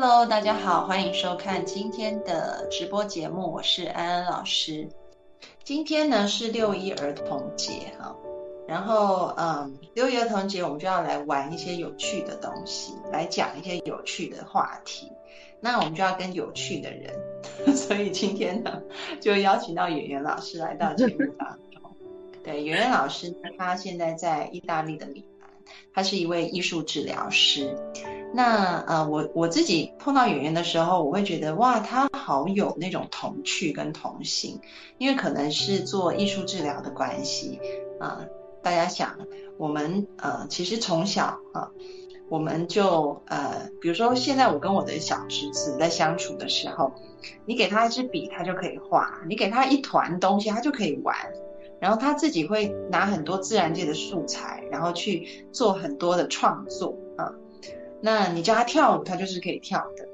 Hello，大家好，欢迎收看今天的直播节目，我是安安老师。今天呢是六一儿童节哈，然后嗯，六一儿童节我们就要来玩一些有趣的东西，来讲一些有趣的话题。那我们就要跟有趣的人，所以今天呢就邀请到演员老师来到节目当中。对，演员老师他现在在意大利的米兰，他是一位艺术治疗师。那呃，我我自己碰到演员的时候，我会觉得哇，他好有那种童趣跟童心，因为可能是做艺术治疗的关系啊。大家想，我们呃，其实从小啊，我们就呃，比如说现在我跟我的小侄子在相处的时候，你给他一支笔，他就可以画；你给他一团东西，他就可以玩。然后他自己会拿很多自然界的素材，然后去做很多的创作。那你叫他跳舞，他就是可以跳的。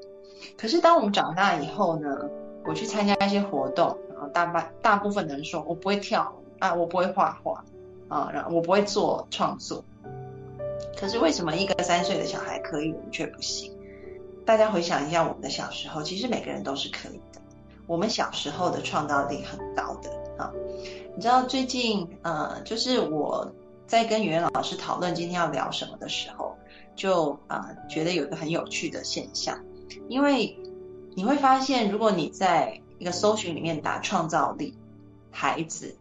可是当我们长大以后呢，我去参加一些活动，然后大半大部分人说我不会跳舞啊，我不会画画啊，然后我不会做创作。可是为什么一个三岁的小孩可以，我们却不行？大家回想一下我们的小时候，其实每个人都是可以的。我们小时候的创造力很高的啊。你知道最近呃，就是我在跟语言老师讨论今天要聊什么的时候。就啊，觉得有一个很有趣的现象，因为你会发现，如果你在一个搜寻里面打“创造力”、“孩子”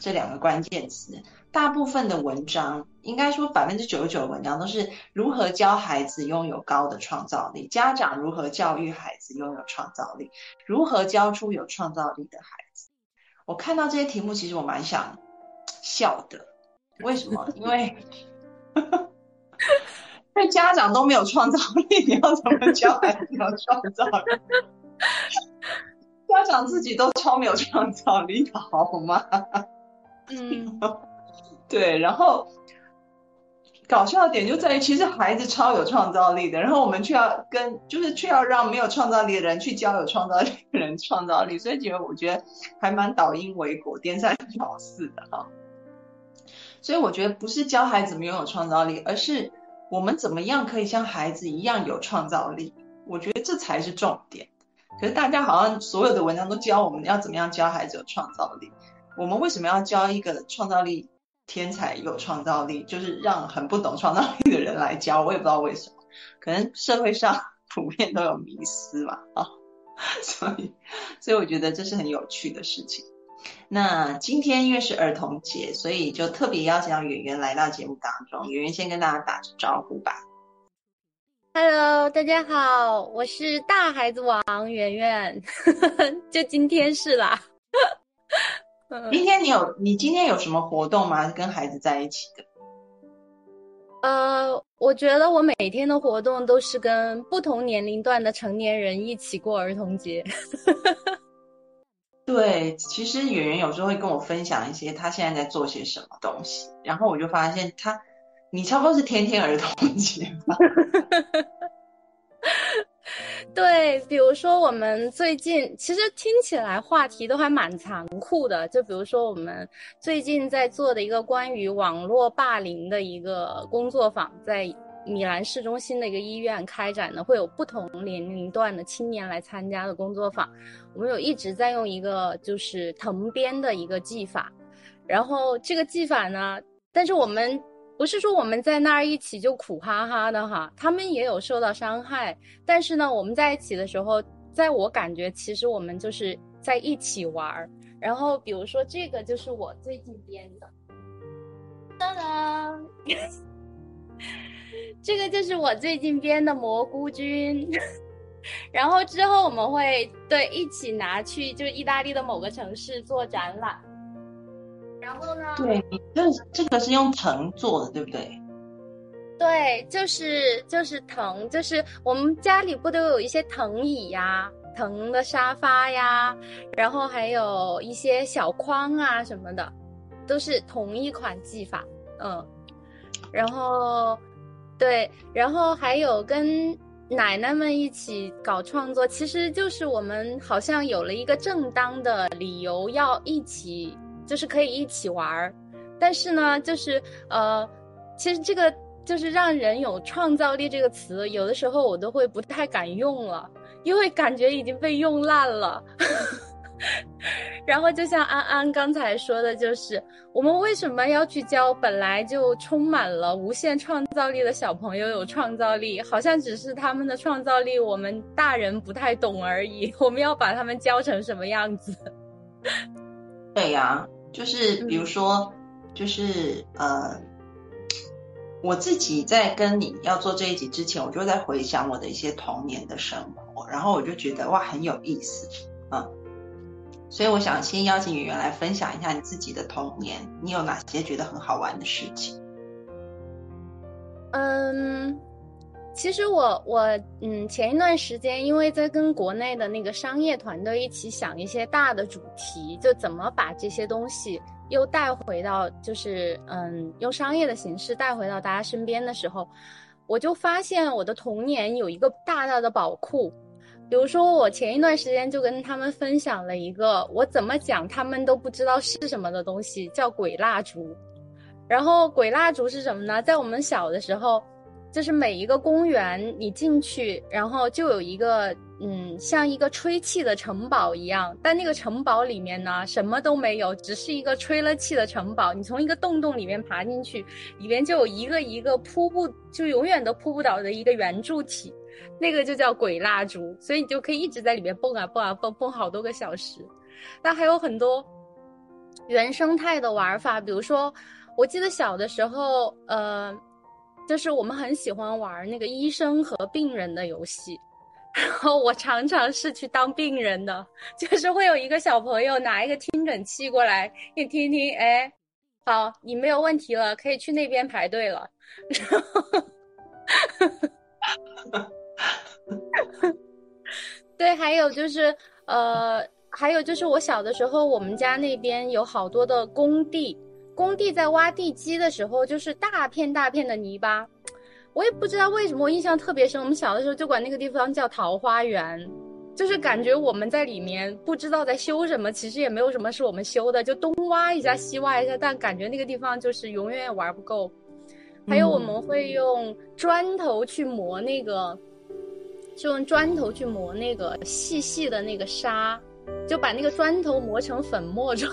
这两个关键词，大部分的文章，应该说百分之九十九的文章都是如何教孩子拥有高的创造力，家长如何教育孩子拥有创造力，如何教出有创造力的孩子。我看到这些题目，其实我蛮想笑的。为什么？因为。因家长都没有创造力，你要怎么教孩子有创造力？家长自己都超没有创造力的好吗？嗯，对。然后搞笑的点就在于，其实孩子超有创造力的，然后我们却要跟，就是却要让没有创造力的人去教有创造力的人创造力，所以觉得我觉得还蛮倒因为果、颠三倒四的哈。所以我觉得不是教孩子没有创造力，而是。我们怎么样可以像孩子一样有创造力？我觉得这才是重点。可是大家好像所有的文章都教我们要怎么样教孩子有创造力。我们为什么要教一个创造力天才有创造力？就是让很不懂创造力的人来教，我也不知道为什么。可能社会上普遍都有迷思嘛，啊，所以，所以我觉得这是很有趣的事情。那今天因为是儿童节，所以就特别邀请到圆圆来到节目当中。圆圆先跟大家打招呼吧。Hello，大家好，我是大孩子王圆圆，就今天是啦。今天你有你今天有什么活动吗？跟孩子在一起的？呃，我觉得我每天的活动都是跟不同年龄段的成年人一起过儿童节。对，其实演员有时候会跟我分享一些他现在在做些什么东西，然后我就发现他，你差不多是天天儿童节吧？对，比如说我们最近，其实听起来话题都还蛮残酷的，就比如说我们最近在做的一个关于网络霸凌的一个工作坊，在。米兰市中心的一个医院开展的，会有不同年龄段的青年来参加的工作坊。我们有一直在用一个就是藤编的一个技法，然后这个技法呢，但是我们不是说我们在那儿一起就苦哈哈的哈，他们也有受到伤害。但是呢，我们在一起的时候，在我感觉其实我们就是在一起玩儿。然后比如说这个就是我最近编的，当当。这个就是我最近编的蘑菇君，然后之后我们会对一起拿去就是意大利的某个城市做展览，然后呢？对，这这个是用藤做的，对不对？对，就是就是藤，就是我们家里不都有一些藤椅呀、藤的沙发呀，然后还有一些小筐啊什么的，都是同一款技法。嗯，然后对，然后还有跟奶奶们一起搞创作，其实就是我们好像有了一个正当的理由要一起，就是可以一起玩儿。但是呢，就是呃，其实这个。就是让人有创造力这个词，有的时候我都会不太敢用了，因为感觉已经被用烂了。然后就像安安刚才说的，就是我们为什么要去教本来就充满了无限创造力的小朋友有创造力？好像只是他们的创造力我们大人不太懂而已。我们要把他们教成什么样子？对呀，就是比如说，就是呃。我自己在跟你要做这一集之前，我就在回想我的一些童年的生活，然后我就觉得哇很有意思，嗯，所以我想先邀请圆圆来分享一下你自己的童年，你有哪些觉得很好玩的事情？嗯，其实我我嗯前一段时间因为在跟国内的那个商业团队一起想一些大的主题，就怎么把这些东西。又带回到，就是嗯，用商业的形式带回到大家身边的时候，我就发现我的童年有一个大大的宝库。比如说，我前一段时间就跟他们分享了一个我怎么讲他们都不知道是什么的东西，叫鬼蜡烛。然后鬼蜡烛是什么呢？在我们小的时候，就是每一个公园你进去，然后就有一个。嗯，像一个吹气的城堡一样，但那个城堡里面呢，什么都没有，只是一个吹了气的城堡。你从一个洞洞里面爬进去，里面就有一个一个扑不就永远都扑不倒的一个圆柱体，那个就叫鬼蜡烛。所以你就可以一直在里面蹦啊蹦啊蹦，蹦好多个小时。那还有很多原生态的玩法，比如说，我记得小的时候，呃，就是我们很喜欢玩那个医生和病人的游戏。然后我常常是去当病人的，就是会有一个小朋友拿一个听诊器过来，你听听，哎，好，你没有问题了，可以去那边排队了。然后，对，还有就是，呃，还有就是我小的时候，我们家那边有好多的工地，工地在挖地基的时候，就是大片大片的泥巴。我也不知道为什么，我印象特别深。我们小的时候就管那个地方叫桃花源，就是感觉我们在里面不知道在修什么，其实也没有什么是我们修的，就东挖一下西挖一下，但感觉那个地方就是永远也玩不够。还有我们会用砖头去磨那个，就用砖头去磨那个细细的那个沙，就把那个砖头磨成粉末状。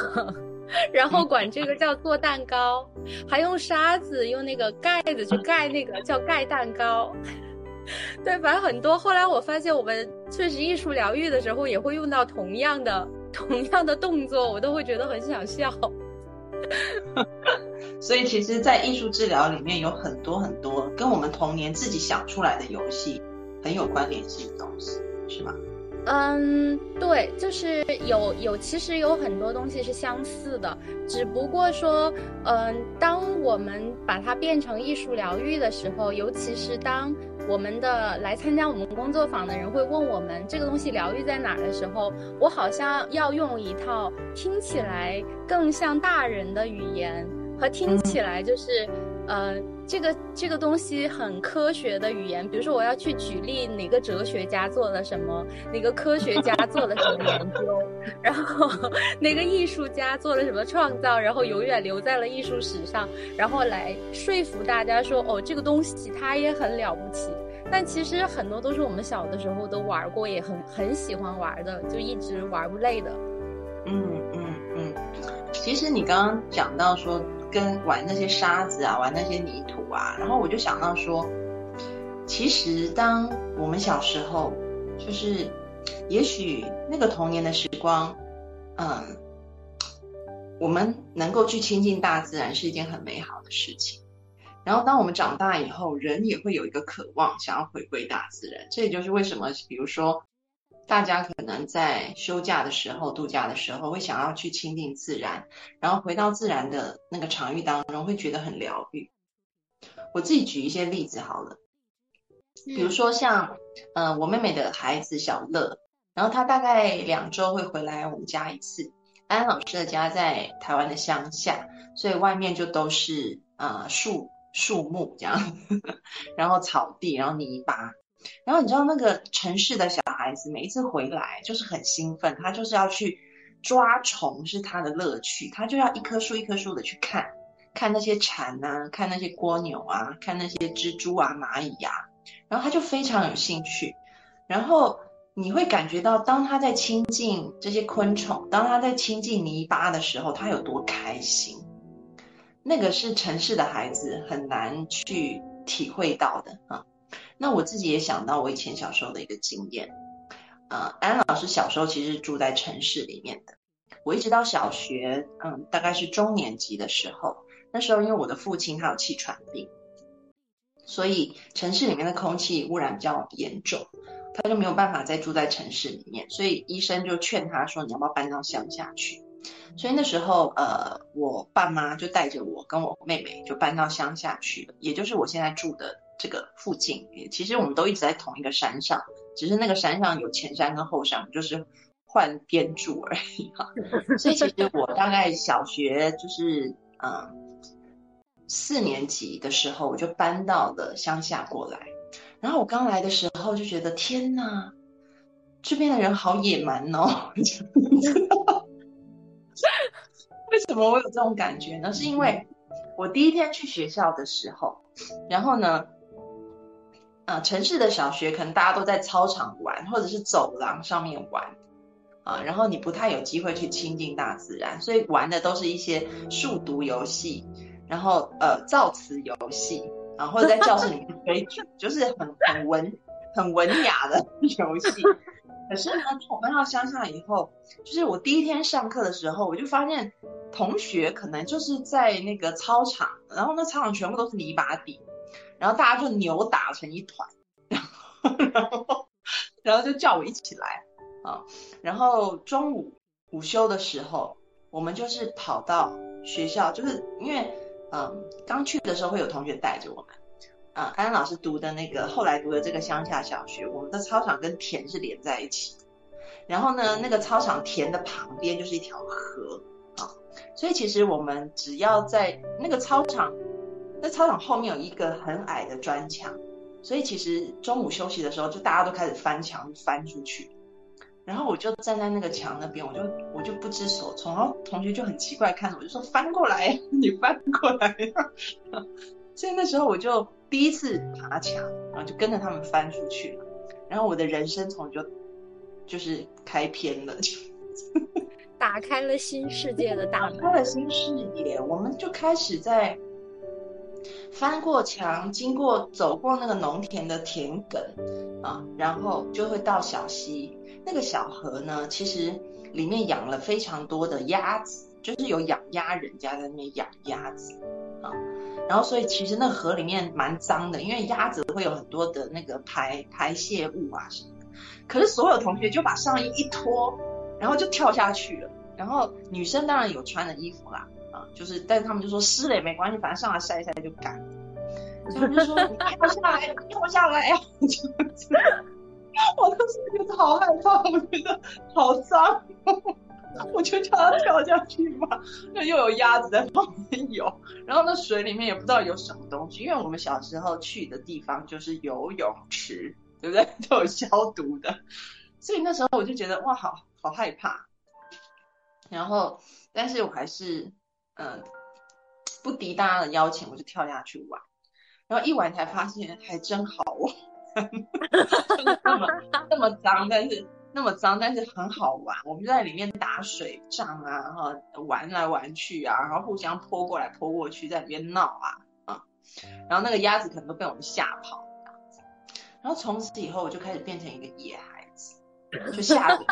然后管这个叫做蛋糕，还用沙子用那个盖子去盖那个叫盖蛋糕，对，反正很多。后来我发现我们确实艺术疗愈的时候也会用到同样的同样的动作，我都会觉得很想笑。所以其实，在艺术治疗里面有很多很多跟我们童年自己想出来的游戏很有关联性的东西，是吗？嗯，对，就是有有，其实有很多东西是相似的，只不过说，嗯，当我们把它变成艺术疗愈的时候，尤其是当我们的来参加我们工作坊的人会问我们这个东西疗愈在哪儿的时候，我好像要用一套听起来更像大人的语言和听起来就是。呃，这个这个东西很科学的语言，比如说我要去举例哪个哲学家做了什么，哪个科学家做了什么研究，然后哪个艺术家做了什么创造，然后永远留在了艺术史上，然后来说服大家说，哦，这个东西它也很了不起。但其实很多都是我们小的时候都玩过，也很很喜欢玩的，就一直玩不累的。嗯嗯嗯，其实你刚刚讲到说。跟玩那些沙子啊，玩那些泥土啊，然后我就想到说，其实当我们小时候，就是也许那个童年的时光，嗯，我们能够去亲近大自然是一件很美好的事情。然后当我们长大以后，人也会有一个渴望，想要回归大自然。这也就是为什么，比如说大家可能在休假的时候、度假的时候，会想要去亲近自然，然后回到自然的那个场域当中，会觉得很疗愈。我自己举一些例子好了，比如说像，呃，我妹妹的孩子小乐，然后他大概两周会回来我们家一次。安安老师的家在台湾的乡下，所以外面就都是呃树树木这样，然后草地，然后泥巴。然后你知道那个城市的小孩子每一次回来就是很兴奋，他就是要去抓虫是他的乐趣，他就要一棵树一棵树的去看，看那些蝉啊，看那些蜗牛啊，看那些蜘蛛啊、蚂蚁啊，然后他就非常有兴趣。然后你会感觉到，当他在亲近这些昆虫，当他在亲近泥巴的时候，他有多开心。那个是城市的孩子很难去体会到的啊。那我自己也想到我以前小时候的一个经验，呃，安老师小时候其实住在城市里面的。我一直到小学，嗯，大概是中年级的时候，那时候因为我的父亲他有气喘病，所以城市里面的空气污染比较严重，他就没有办法再住在城市里面，所以医生就劝他说：“你要不要搬到乡下去？”所以那时候，呃，我爸妈就带着我跟我妹妹就搬到乡下去了，也就是我现在住的。这个附近，其实我们都一直在同一个山上，只是那个山上有前山跟后山，就是换边住而已哈。所以其实我大概小学就是嗯四年级的时候，我就搬到了乡下过来。然后我刚来的时候就觉得天哪，这边的人好野蛮哦。为什么我有这种感觉呢？是因为我第一天去学校的时候，然后呢？呃，城市的小学可能大家都在操场玩，或者是走廊上面玩，啊，然后你不太有机会去亲近大自然，所以玩的都是一些数独游戏，然后呃造词游戏，啊，或者在教室里面追剧，就是很很文很文雅的游戏。可是呢，我搬到乡下以后，就是我第一天上课的时候，我就发现同学可能就是在那个操场，然后那操场全部都是泥巴地。然后大家就扭打成一团，然后然后然后就叫我一起来啊，然后中午午休的时候，我们就是跑到学校，就是因为嗯刚去的时候会有同学带着我们，啊安老师读的那个后来读的这个乡下小学，我们的操场跟田是连在一起，然后呢那个操场田的旁边就是一条河啊，所以其实我们只要在那个操场。在操场后面有一个很矮的砖墙，所以其实中午休息的时候，就大家都开始翻墙翻出去。然后我就站在那个墙那边，我就我就不知所措。然后同学就很奇怪看着我，就说翻过来，你翻过来。所以那时候我就第一次爬墙，然后就跟着他们翻出去了。然后我的人生从就就是开篇了，打开了新世界的大门，打开了新视野，我们就开始在。翻过墙，经过走过那个农田的田埂啊，然后就会到小溪。那个小河呢，其实里面养了非常多的鸭子，就是有养鸭人家在那边养鸭子啊。然后所以其实那河里面蛮脏的，因为鸭子会有很多的那个排排泄物啊什么的。可是所有同学就把上衣一脱，然后就跳下去了。然后女生当然有穿的衣服啦。就是，但是他们就说湿了也没关系，反正上来晒一晒就干。他们就说 你跳下来，跳下来呀！这样子，我当时觉得好害怕，我觉得好脏，我就叫他跳下去吧。那又有鸭子在旁边游，然后那水里面也不知道有什么东西，因为我们小时候去的地方就是游泳池，对不对？都有消毒的，所以那时候我就觉得哇，好好害怕。然后，但是我还是。嗯，不敌大家的邀请，我就跳下去玩，然后一玩才发现还真好玩，那么那么脏，但是那么脏，但是很好玩。我们就在里面打水仗啊，然后玩来玩去啊，然后互相泼过来泼过去，在里面闹啊啊，然后那个鸭子可能都被我们吓跑，然后从此以后我就开始变成一个野孩子，就吓人，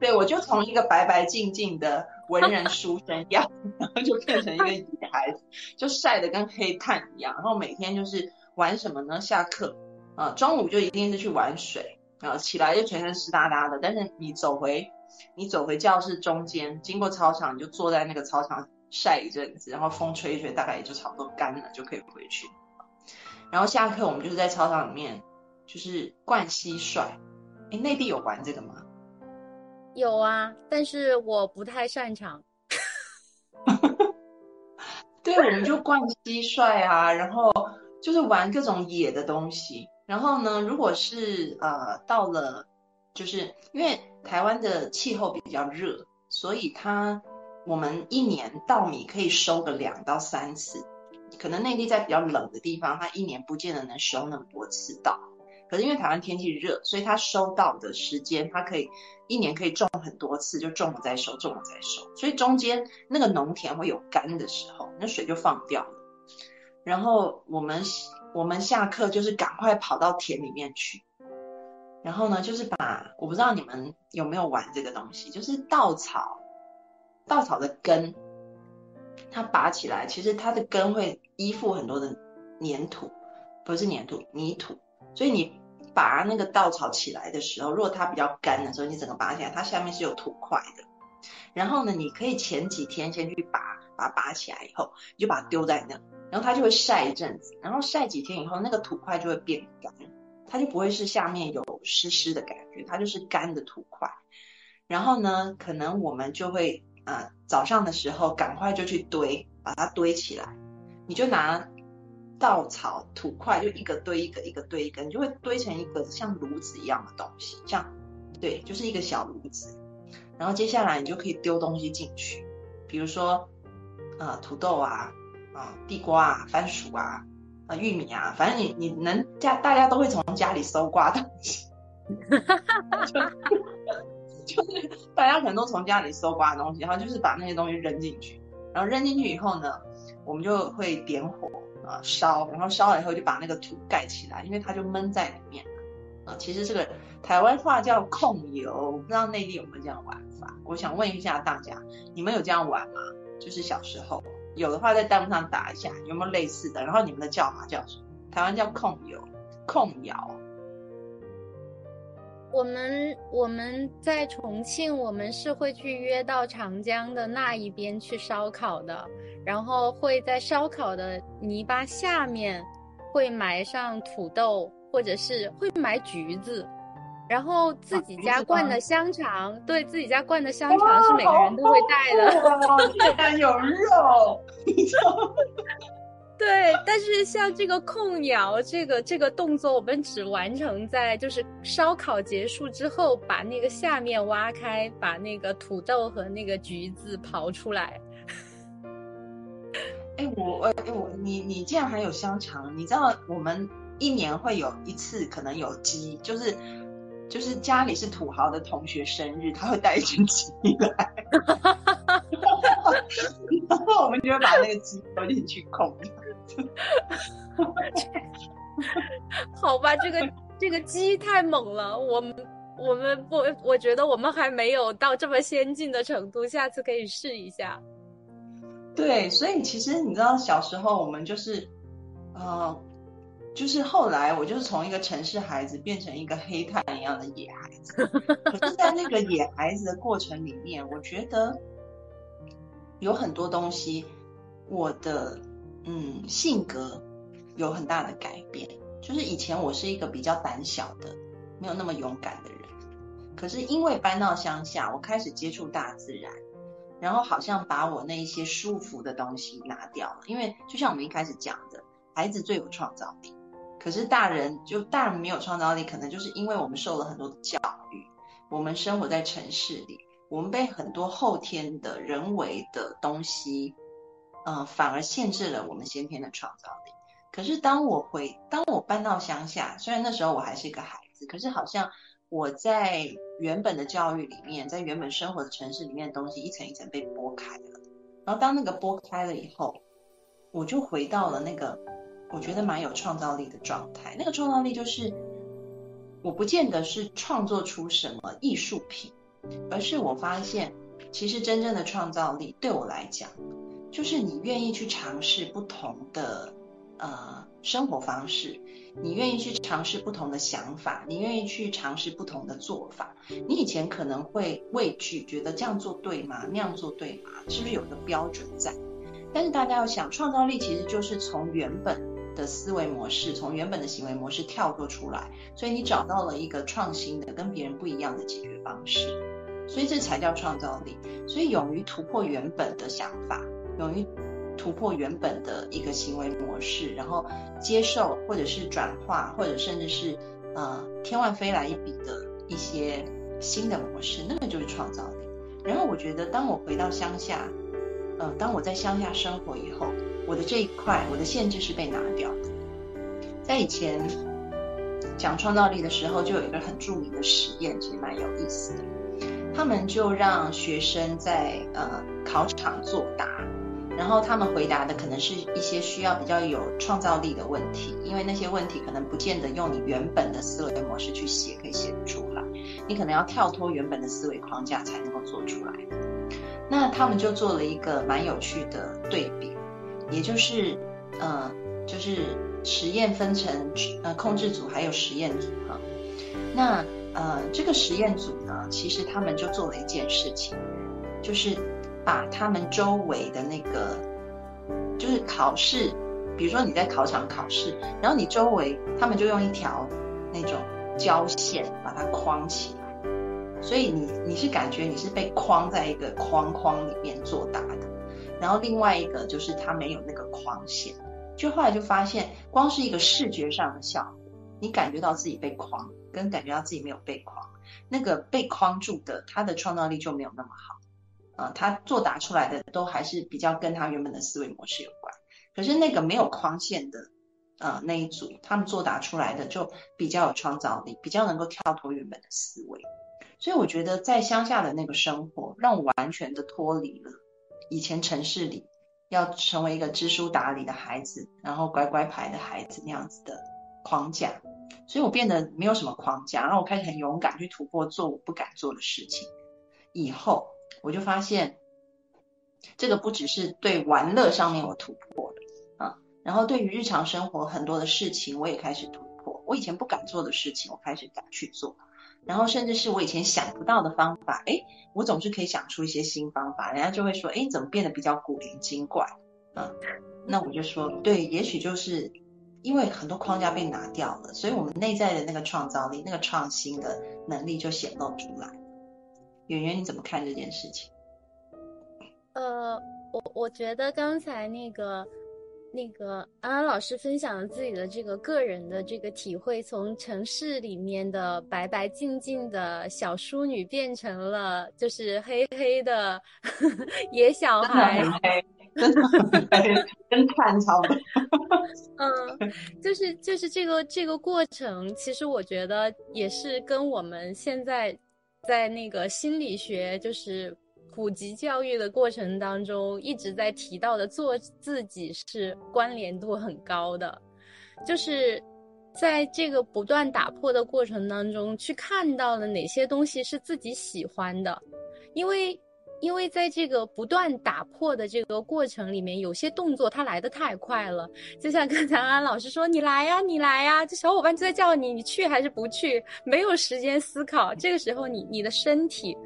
对我就从一个白白净净的。文人书生样，然后就变成一个野孩子，就晒得跟黑炭一样。然后每天就是玩什么呢？下课啊，中午就一定是去玩水啊起来就全身湿哒哒的，但是你走回你走回教室中间，经过操场，你就坐在那个操场晒一阵子，然后风吹一吹，大概也就差不多干了，就可以回去。然后下课我们就是在操场里面就是灌蟋蟀。哎，内地有玩这个吗？有啊，但是我不太擅长。对，我们就灌蟋蟀啊，然后就是玩各种野的东西。然后呢，如果是呃到了，就是因为台湾的气候比较热，所以它我们一年稻米可以收个两到三次。可能内地在比较冷的地方，它一年不见得能收那么多次稻。可是因为台湾天气热，所以它收到的时间，它可以一年可以种很多次，就种了再收，种了再收。所以中间那个农田会有干的时候，那水就放掉了。然后我们我们下课就是赶快跑到田里面去，然后呢，就是把我不知道你们有没有玩这个东西，就是稻草，稻草的根，它拔起来，其实它的根会依附很多的粘土，不是粘土，泥土。所以你拔那个稻草起来的时候，如果它比较干的时候，你整个拔起来，它下面是有土块的。然后呢，你可以前几天先去拔，把它拔起来以后，你就把它丢在那，然后它就会晒一阵子，然后晒几天以后，那个土块就会变干，它就不会是下面有湿湿的感觉，它就是干的土块。然后呢，可能我们就会呃早上的时候赶快就去堆，把它堆起来，你就拿。稻草土块就一个堆一个，一个堆一个，你就会堆成一个像炉子一样的东西，像对，就是一个小炉子。然后接下来你就可以丢东西进去，比如说呃土豆啊啊地瓜啊番薯啊啊玉米啊，反正你你能家大家都会从家里搜刮东西，哈哈哈就是大家可能都从家里搜刮东西，然后就是把那些东西扔进去，然后扔进去以后呢，我们就会点火。啊，烧，然后烧了以后就把那个土盖起来，因为它就闷在里面啊，其实这个台湾话叫控油，我不知道内地有没有这样玩法？我想问一下大家，你们有这样玩吗？就是小时候有的话，在弹幕上打一下，有没有类似的？然后你们的叫法叫什么？台湾叫控油、控窑。我们我们在重庆，我们是会去约到长江的那一边去烧烤的。然后会在烧烤的泥巴下面，会埋上土豆，或者是会埋橘子，然后自己家灌的香肠，对自己家灌的香肠是每个人都会带的，里面有肉，对。但是像这个控窑这个这个动作，我们只完成在就是烧烤结束之后，把那个下面挖开，把那个土豆和那个橘子刨出来。哎，我哎我你你竟然还有香肠？你知道我们一年会有一次可能有鸡，就是就是家里是土豪的同学生日，他会带一只鸡来，然 后我们就会把那个鸡丢进去控。好吧，这个这个鸡太猛了，我们我们不，我觉得我们还没有到这么先进的程度，下次可以试一下。对，所以其实你知道，小时候我们就是，呃，就是后来我就是从一个城市孩子变成一个黑炭一样的野孩子。可是，在那个野孩子的过程里面，我觉得有很多东西，我的嗯性格有很大的改变。就是以前我是一个比较胆小的，没有那么勇敢的人。可是因为搬到乡下，我开始接触大自然。然后好像把我那一些束缚的东西拿掉了，因为就像我们一开始讲的，孩子最有创造力，可是大人就大人没有创造力，可能就是因为我们受了很多的教育，我们生活在城市里，我们被很多后天的人为的东西，嗯，反而限制了我们先天的创造力。可是当我回，当我搬到乡下，虽然那时候我还是一个孩子，可是好像。我在原本的教育里面，在原本生活的城市里面的东西一层一层被剥开了，然后当那个剥开了以后，我就回到了那个我觉得蛮有创造力的状态。那个创造力就是，我不见得是创作出什么艺术品，而是我发现，其实真正的创造力对我来讲，就是你愿意去尝试不同的呃生活方式，你愿意去尝试不同的想法，你愿意去尝试不同的做法。你以前可能会畏惧，觉得这样做对吗？那样做对吗？是不是有一个标准在？但是大家要想，创造力其实就是从原本的思维模式，从原本的行为模式跳脱出来，所以你找到了一个创新的、跟别人不一样的解决方式，所以这才叫创造力。所以勇于突破原本的想法，勇于突破原本的一个行为模式，然后接受或者是转化，或者甚至是呃天外飞来一笔的一些新的模式，那个就是创造力。然后我觉得，当我回到乡下。呃，当我在乡下生活以后，我的这一块，我的限制是被拿掉的。在以前讲创造力的时候，就有一个很著名的实验，其实蛮有意思的。他们就让学生在呃考场作答，然后他们回答的可能是一些需要比较有创造力的问题，因为那些问题可能不见得用你原本的思维模式去写可以写得出来，你可能要跳脱原本的思维框架才能够做出来。那他们就做了一个蛮有趣的对比，也就是，呃，就是实验分成呃控制组还有实验组哈。那呃这个实验组呢，其实他们就做了一件事情，就是把他们周围的那个，就是考试，比如说你在考场考试，然后你周围他们就用一条那种胶线把它框起来。所以你你是感觉你是被框在一个框框里面作答的，然后另外一个就是它没有那个框线，就后来就发现，光是一个视觉上的效果，你感觉到自己被框，跟感觉到自己没有被框，那个被框住的，他的创造力就没有那么好，啊，他作答出来的都还是比较跟他原本的思维模式有关，可是那个没有框线的，呃，那一组他们作答出来的就比较有创造力，比较能够跳脱原本的思维。所以我觉得在乡下的那个生活，让我完全的脱离了以前城市里要成为一个知书达理的孩子，然后乖乖牌的孩子那样子的框架。所以我变得没有什么框架，然后我开始很勇敢去突破做我不敢做的事情。以后我就发现，这个不只是对玩乐上面我突破了啊，然后对于日常生活很多的事情，我也开始突破。我以前不敢做的事情，我开始敢去做。然后甚至是我以前想不到的方法，哎，我总是可以想出一些新方法，人家就会说，哎，怎么变得比较古灵精怪？嗯，那我就说，对，也许就是因为很多框架被拿掉了，所以我们内在的那个创造力、那个创新的能力就显露出来。圆圆，你怎么看这件事情？呃，我我觉得刚才那个。那个安安老师分享了自己的这个个人的这个体会，从城市里面的白白净净的小淑女变成了就是黑黑的 野小孩，真的很黑，跟差不多。嗯，就是就是这个这个过程，其实我觉得也是跟我们现在在那个心理学就是。普及教育的过程当中，一直在提到的做自己是关联度很高的，就是在这个不断打破的过程当中，去看到了哪些东西是自己喜欢的，因为因为在这个不断打破的这个过程里面，有些动作它来的太快了，就像刚才安老师说，你来呀，你来呀，这小伙伴就在叫你，你去还是不去？没有时间思考，这个时候你你的身体。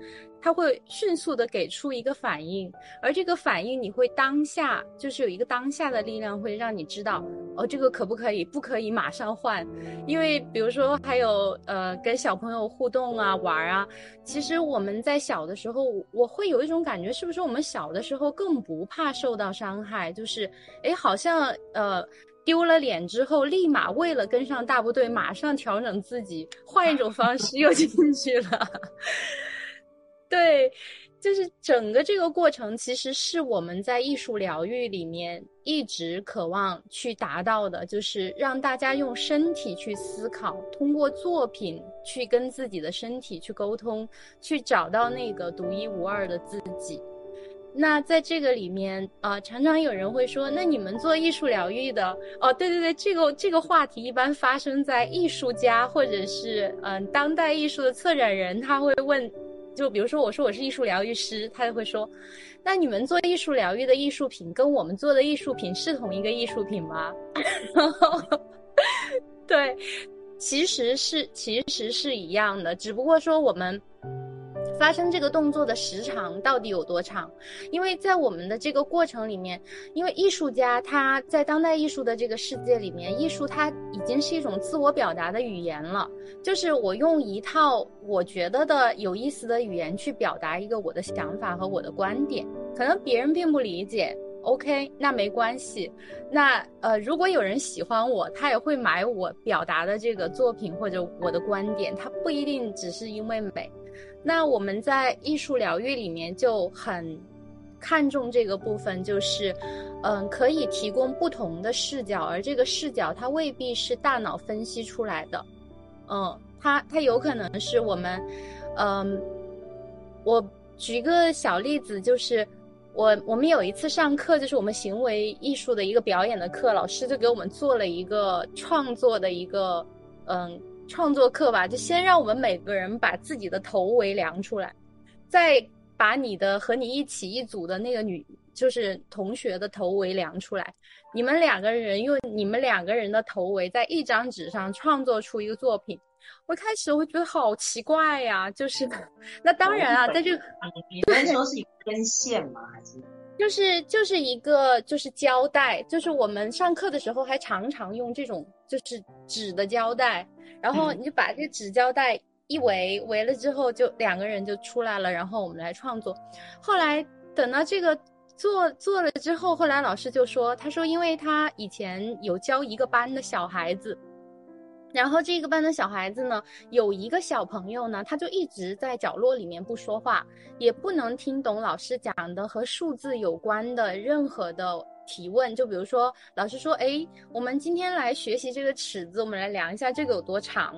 他会迅速的给出一个反应，而这个反应你会当下就是有一个当下的力量，会让你知道哦，这个可不可以？不可以马上换，因为比如说还有呃跟小朋友互动啊玩啊，其实我们在小的时候，我会有一种感觉，是不是我们小的时候更不怕受到伤害？就是哎，好像呃丢了脸之后，立马为了跟上大部队，马上调整自己，换一种方式又进去了。对，就是整个这个过程，其实是我们在艺术疗愈里面一直渴望去达到的，就是让大家用身体去思考，通过作品去跟自己的身体去沟通，去找到那个独一无二的自己。那在这个里面啊，常常有人会说，那你们做艺术疗愈的，哦，对对对，这个这个话题一般发生在艺术家或者是嗯当代艺术的策展人，他会问。就比如说我说我是艺术疗愈师，他就会说，那你们做艺术疗愈的艺术品跟我们做的艺术品是同一个艺术品吗？对，其实是其实是一样的，只不过说我们。发生这个动作的时长到底有多长？因为在我们的这个过程里面，因为艺术家他在当代艺术的这个世界里面，艺术它已经是一种自我表达的语言了。就是我用一套我觉得的有意思的语言去表达一个我的想法和我的观点，可能别人并不理解。OK，那没关系。那呃，如果有人喜欢我，他也会买我表达的这个作品或者我的观点，他不一定只是因为美。那我们在艺术疗愈里面就很看重这个部分，就是，嗯，可以提供不同的视角，而这个视角它未必是大脑分析出来的，嗯，它它有可能是我们，嗯，我举个小例子，就是我我们有一次上课，就是我们行为艺术的一个表演的课，老师就给我们做了一个创作的一个，嗯。创作课吧，就先让我们每个人把自己的头围量出来，再把你的和你一起一组的那个女，就是同学的头围量出来。你们两个人用你们两个人的头围在一张纸上创作出一个作品。我开始我觉得好奇怪呀，就是那当然啊，在这个你们说是一根线吗？还是就是就是一个就是胶带，就是我们上课的时候还常常用这种就是纸的胶带。然后你就把这个纸胶带一围，围了之后就两个人就出来了，然后我们来创作。后来等到这个做做了之后，后来老师就说，他说因为他以前有教一个班的小孩子，然后这个班的小孩子呢，有一个小朋友呢，他就一直在角落里面不说话，也不能听懂老师讲的和数字有关的任何的。提问，就比如说，老师说：“哎，我们今天来学习这个尺子，我们来量一下这个有多长。”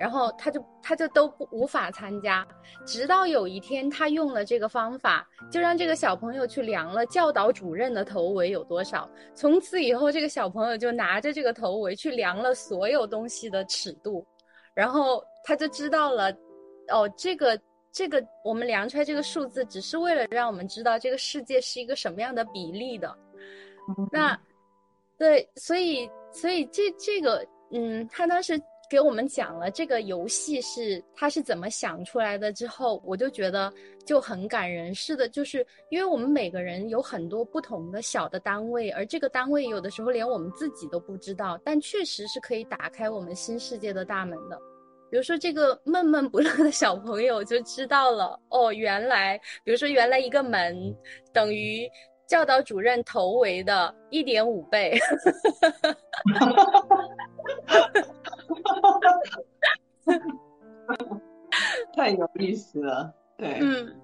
然后他就他就都不无法参加。直到有一天，他用了这个方法，就让这个小朋友去量了教导主任的头围有多少。从此以后，这个小朋友就拿着这个头围去量了所有东西的尺度，然后他就知道了，哦，这个这个我们量出来这个数字，只是为了让我们知道这个世界是一个什么样的比例的。那，对，所以，所以这这个，嗯，他当时给我们讲了这个游戏是他是怎么想出来的之后，我就觉得就很感人。是的，就是因为我们每个人有很多不同的小的单位，而这个单位有的时候连我们自己都不知道，但确实是可以打开我们新世界的大门的。比如说这个闷闷不乐的小朋友就知道了，哦，原来，比如说原来一个门等于。教导主任头围的一点五倍，太有意思了。对，嗯，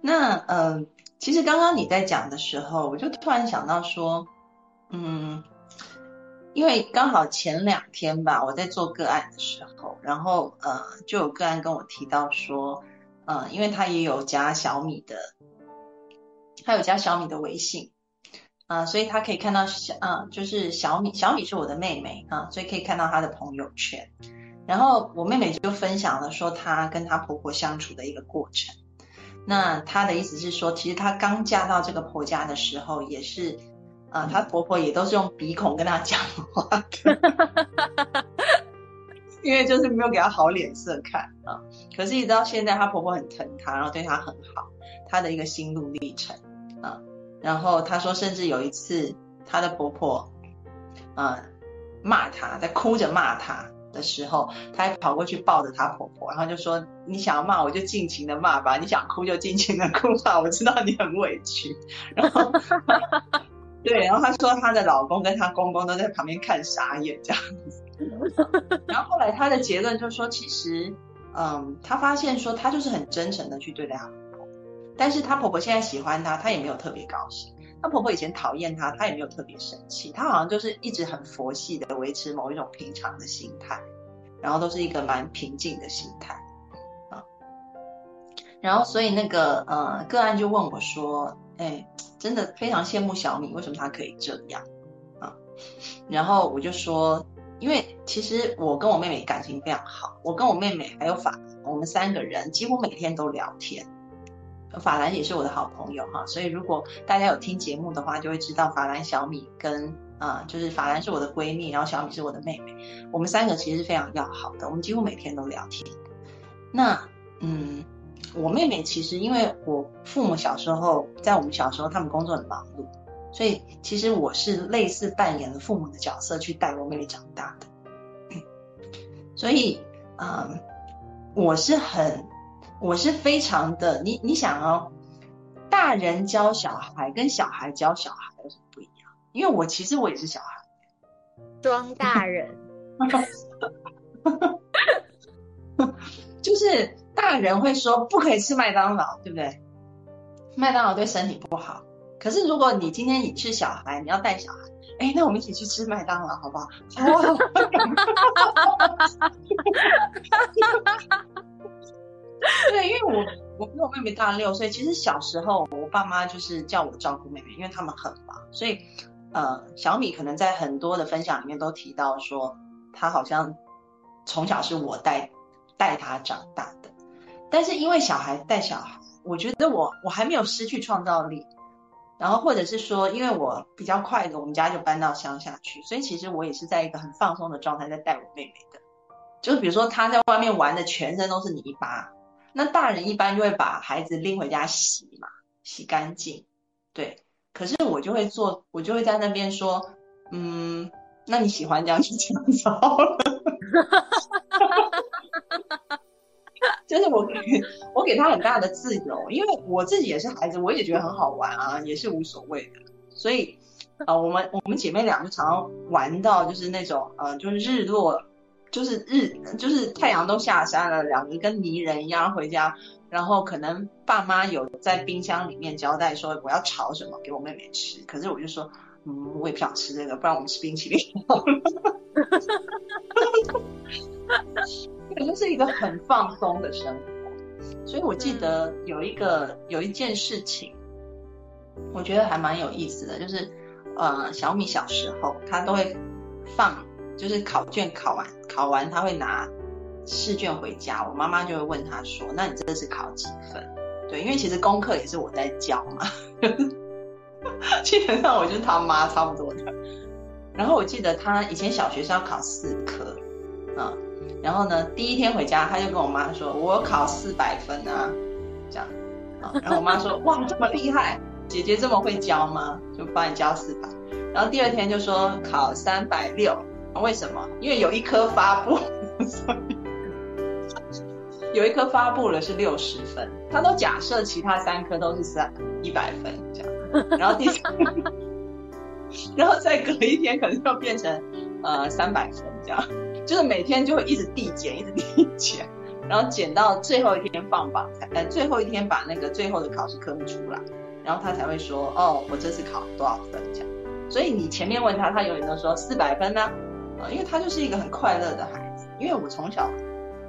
那嗯，其实刚刚你在讲的时候，我就突然想到说，嗯，因为刚好前两天吧，我在做个案的时候，然后呃，就有个案跟我提到说，呃，因为他也有加小米的。他有加小米的微信，啊，所以他可以看到小，嗯，就是小米，小米是我的妹妹啊，所以可以看到她的朋友圈。然后我妹妹就分享了说她跟她婆婆相处的一个过程。那她的意思是说，其实她刚嫁到这个婆家的时候，也是，啊，她婆婆也都是用鼻孔跟她讲话的，因为就是没有给她好脸色看啊。可是，一直到现在，她婆婆很疼她，然后对她很好，她的一个心路历程。啊，然后她说，甚至有一次，她的婆婆，啊，骂她，在哭着骂她的时候，她还跑过去抱着她婆婆，然后就说：“你想要骂我就尽情的骂吧，你想哭就尽情的哭吧，我知道你很委屈。”然后，对，然后她说她的老公跟她公公都在旁边看傻眼这样子。然后后来她的结论就是说，其实，嗯，她发现说，她就是很真诚的去对待她。但是她婆婆现在喜欢她，她也没有特别高兴。她婆婆以前讨厌她，她也没有特别生气。她好像就是一直很佛系的维持某一种平常的心态，然后都是一个蛮平静的心态啊。然后所以那个呃个案就问我说：“哎，真的非常羡慕小米，为什么她可以这样啊？”然后我就说：“因为其实我跟我妹妹感情非常好，我跟我妹妹还有法，我们三个人几乎每天都聊天。法兰也是我的好朋友哈，所以如果大家有听节目的话，就会知道法兰、小米跟啊，就是法兰是我的闺蜜，然后小米是我的妹妹，我们三个其实是非常要好的，我们几乎每天都聊天。那嗯，我妹妹其实因为我父母小时候在我们小时候，他们工作很忙碌，所以其实我是类似扮演了父母的角色去带我妹妹长大的。所以嗯，我是很。我是非常的，你你想哦，大人教小孩跟小孩教小孩有什么不一样？因为我其实我也是小孩，装大人，就是大人会说不可以吃麦当劳，对不对？麦当劳对身体不好。可是如果你今天你是小孩，你要带小孩，哎，那我们一起去吃麦当劳好不好？对，因为我我比我妹妹大六岁，其实小时候我爸妈就是叫我照顾妹妹，因为他们很忙，所以呃，小米可能在很多的分享里面都提到说，他好像从小是我带带他长大的，但是因为小孩带小孩，我觉得我我还没有失去创造力，然后或者是说，因为我比较快的，我们家就搬到乡下去，所以其实我也是在一个很放松的状态在带我妹妹的，就是比如说他在外面玩的全身都是泥巴。那大人一般就会把孩子拎回家洗嘛，洗干净，对。可是我就会做，我就会在那边说，嗯，那你喜欢这样就这样子好了。就是我给，我给他很大的自由，因为我自己也是孩子，我也觉得很好玩啊，也是无所谓的。所以，啊，我们我们姐妹俩就常常玩到就是那种，呃，就是日落。就是日，就是太阳都下山了，两个跟泥人一样回家，然后可能爸妈有在冰箱里面交代说我要炒什么给我妹妹吃，可是我就说，嗯，我也不想吃这个，不然我们吃冰淇淋好了。哈就是一个很放松的生活，所以我记得有一个有一件事情，我觉得还蛮有意思的，就是呃，小米小时候他都会放。就是考卷考完，考完他会拿试卷回家，我妈妈就会问他说：“那你这次考几分？”对，因为其实功课也是我在教嘛，基本上我就是他妈差不多的。然后我记得他以前小学是要考四科，啊，然后呢，第一天回家他就跟我妈说：“我考四百分啊，这样。”啊，然后我妈说：“ 哇，这么厉害，姐姐这么会教吗？就帮你教四百。”然后第二天就说考三百六。为什么？因为有一科发布，所 以有一科发布了是六十分，他都假设其他三科都是三一百分这样，然后第三，然后再隔一天可能就变成呃三百分这样，就是每天就会一直递减，一直递减，然后减到最后一天放榜才，呃最后一天把那个最后的考试科目出来，然后他才会说哦我这次考多少分这样，所以你前面问他，他永远都说四百分呢。因为他就是一个很快乐的孩子，因为我从小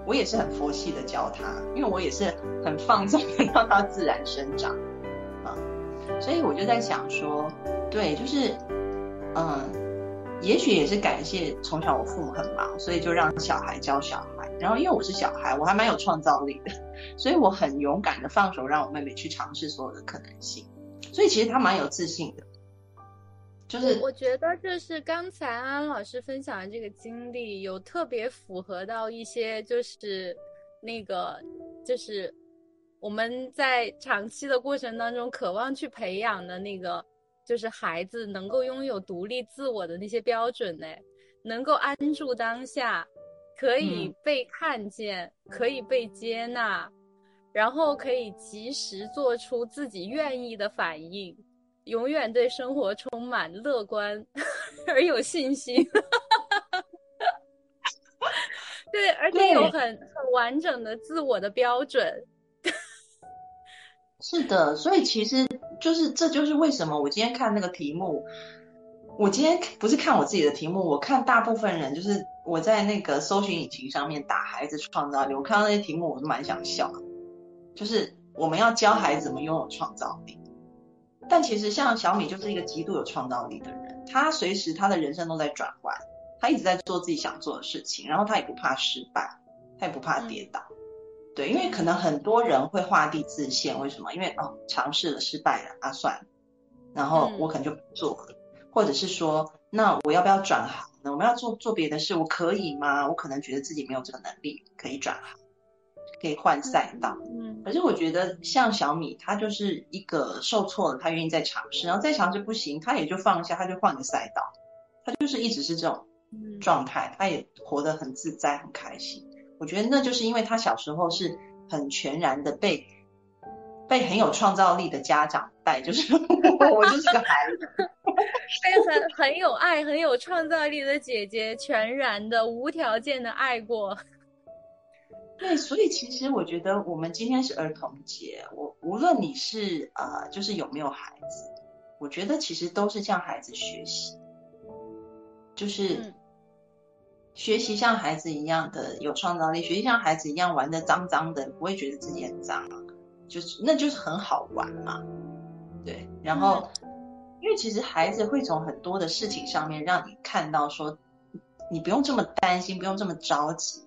我也是很佛系的教他，因为我也是很放纵的让他自然生长啊，所以我就在想说，对，就是嗯，也许也是感谢从小我父母很忙，所以就让小孩教小孩，然后因为我是小孩，我还蛮有创造力的，所以我很勇敢的放手让我妹妹去尝试所有的可能性，所以其实他蛮有自信的。就是我觉得，就是刚才安安老师分享的这个经历，有特别符合到一些，就是那个，就是我们在长期的过程当中渴望去培养的那个，就是孩子能够拥有独立自我的那些标准呢，能够安住当下，可以被看见，可以被接纳，然后可以及时做出自己愿意的反应。永远对生活充满乐观 而有信心，对，而且有很很完整的自我的标准。是的，所以其实就是这就是为什么我今天看那个题目，我今天不是看我自己的题目，我看大部分人就是我在那个搜寻引擎上面打孩子创造力，我看到那些题目，我是蛮想笑，就是我们要教孩子怎么拥有创造力。但其实像小米就是一个极度有创造力的人，他随时他的人生都在转换，他一直在做自己想做的事情，然后他也不怕失败，他也不怕跌倒。对，因为可能很多人会画地自限，为什么？因为哦，尝试了失败了啊，算了，然后我可能就不做了，或者是说，那我要不要转行呢？我们要做做别的事，我可以吗？我可能觉得自己没有这个能力可以转行，可以换赛道。嗯，可是我觉得像小米，他就是一个受挫了，他愿意再尝试，然后再尝试不行，他也就放下，他就换个赛道，他就是一直是这种状态，他也活得很自在，很开心。我觉得那就是因为他小时候是很全然的被被很有创造力的家长带，就 是我就是个孩子，被很很有爱、很有创造力的姐姐全然的、无条件的爱过。对，所以其实我觉得我们今天是儿童节，我无论你是呃，就是有没有孩子，我觉得其实都是向孩子学习，就是。学习像孩子一样的有创造力，学习像孩子一样玩的脏脏的，不会觉得自己很脏，就是那就是很好玩嘛，对。然后，因为其实孩子会从很多的事情上面让你看到说，你不用这么担心，不用这么着急，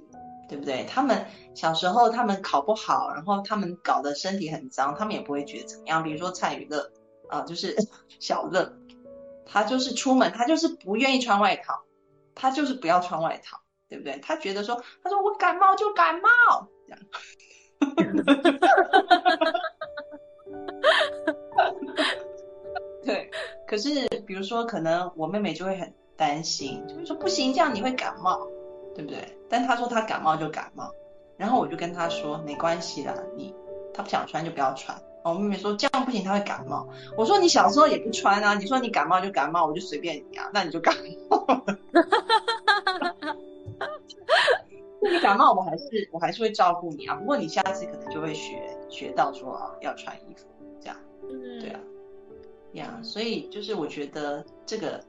对不对？他们小时候他们考不好，然后他们搞得身体很脏，他们也不会觉得怎么样。比如说蔡宇乐啊，就是 小乐，他就是出门他就是不愿意穿外套。他就是不要穿外套，对不对？他觉得说，他说我感冒就感冒，这样。对，可是比如说，可能我妹妹就会很担心，就会说不行，这样你会感冒，对不对？但他说他感冒就感冒，然后我就跟他说没关系啦，你他不想穿就不要穿。我妹妹说这样不行，她会感冒。我说你小时候也不穿啊，你说你感冒就感冒，我就随便你啊，那你就感冒。你感冒我还是我还是会照顾你啊，不过你下次可能就会学学到说啊要穿衣服这样。嗯，对啊，呀，所以就是我觉得这个，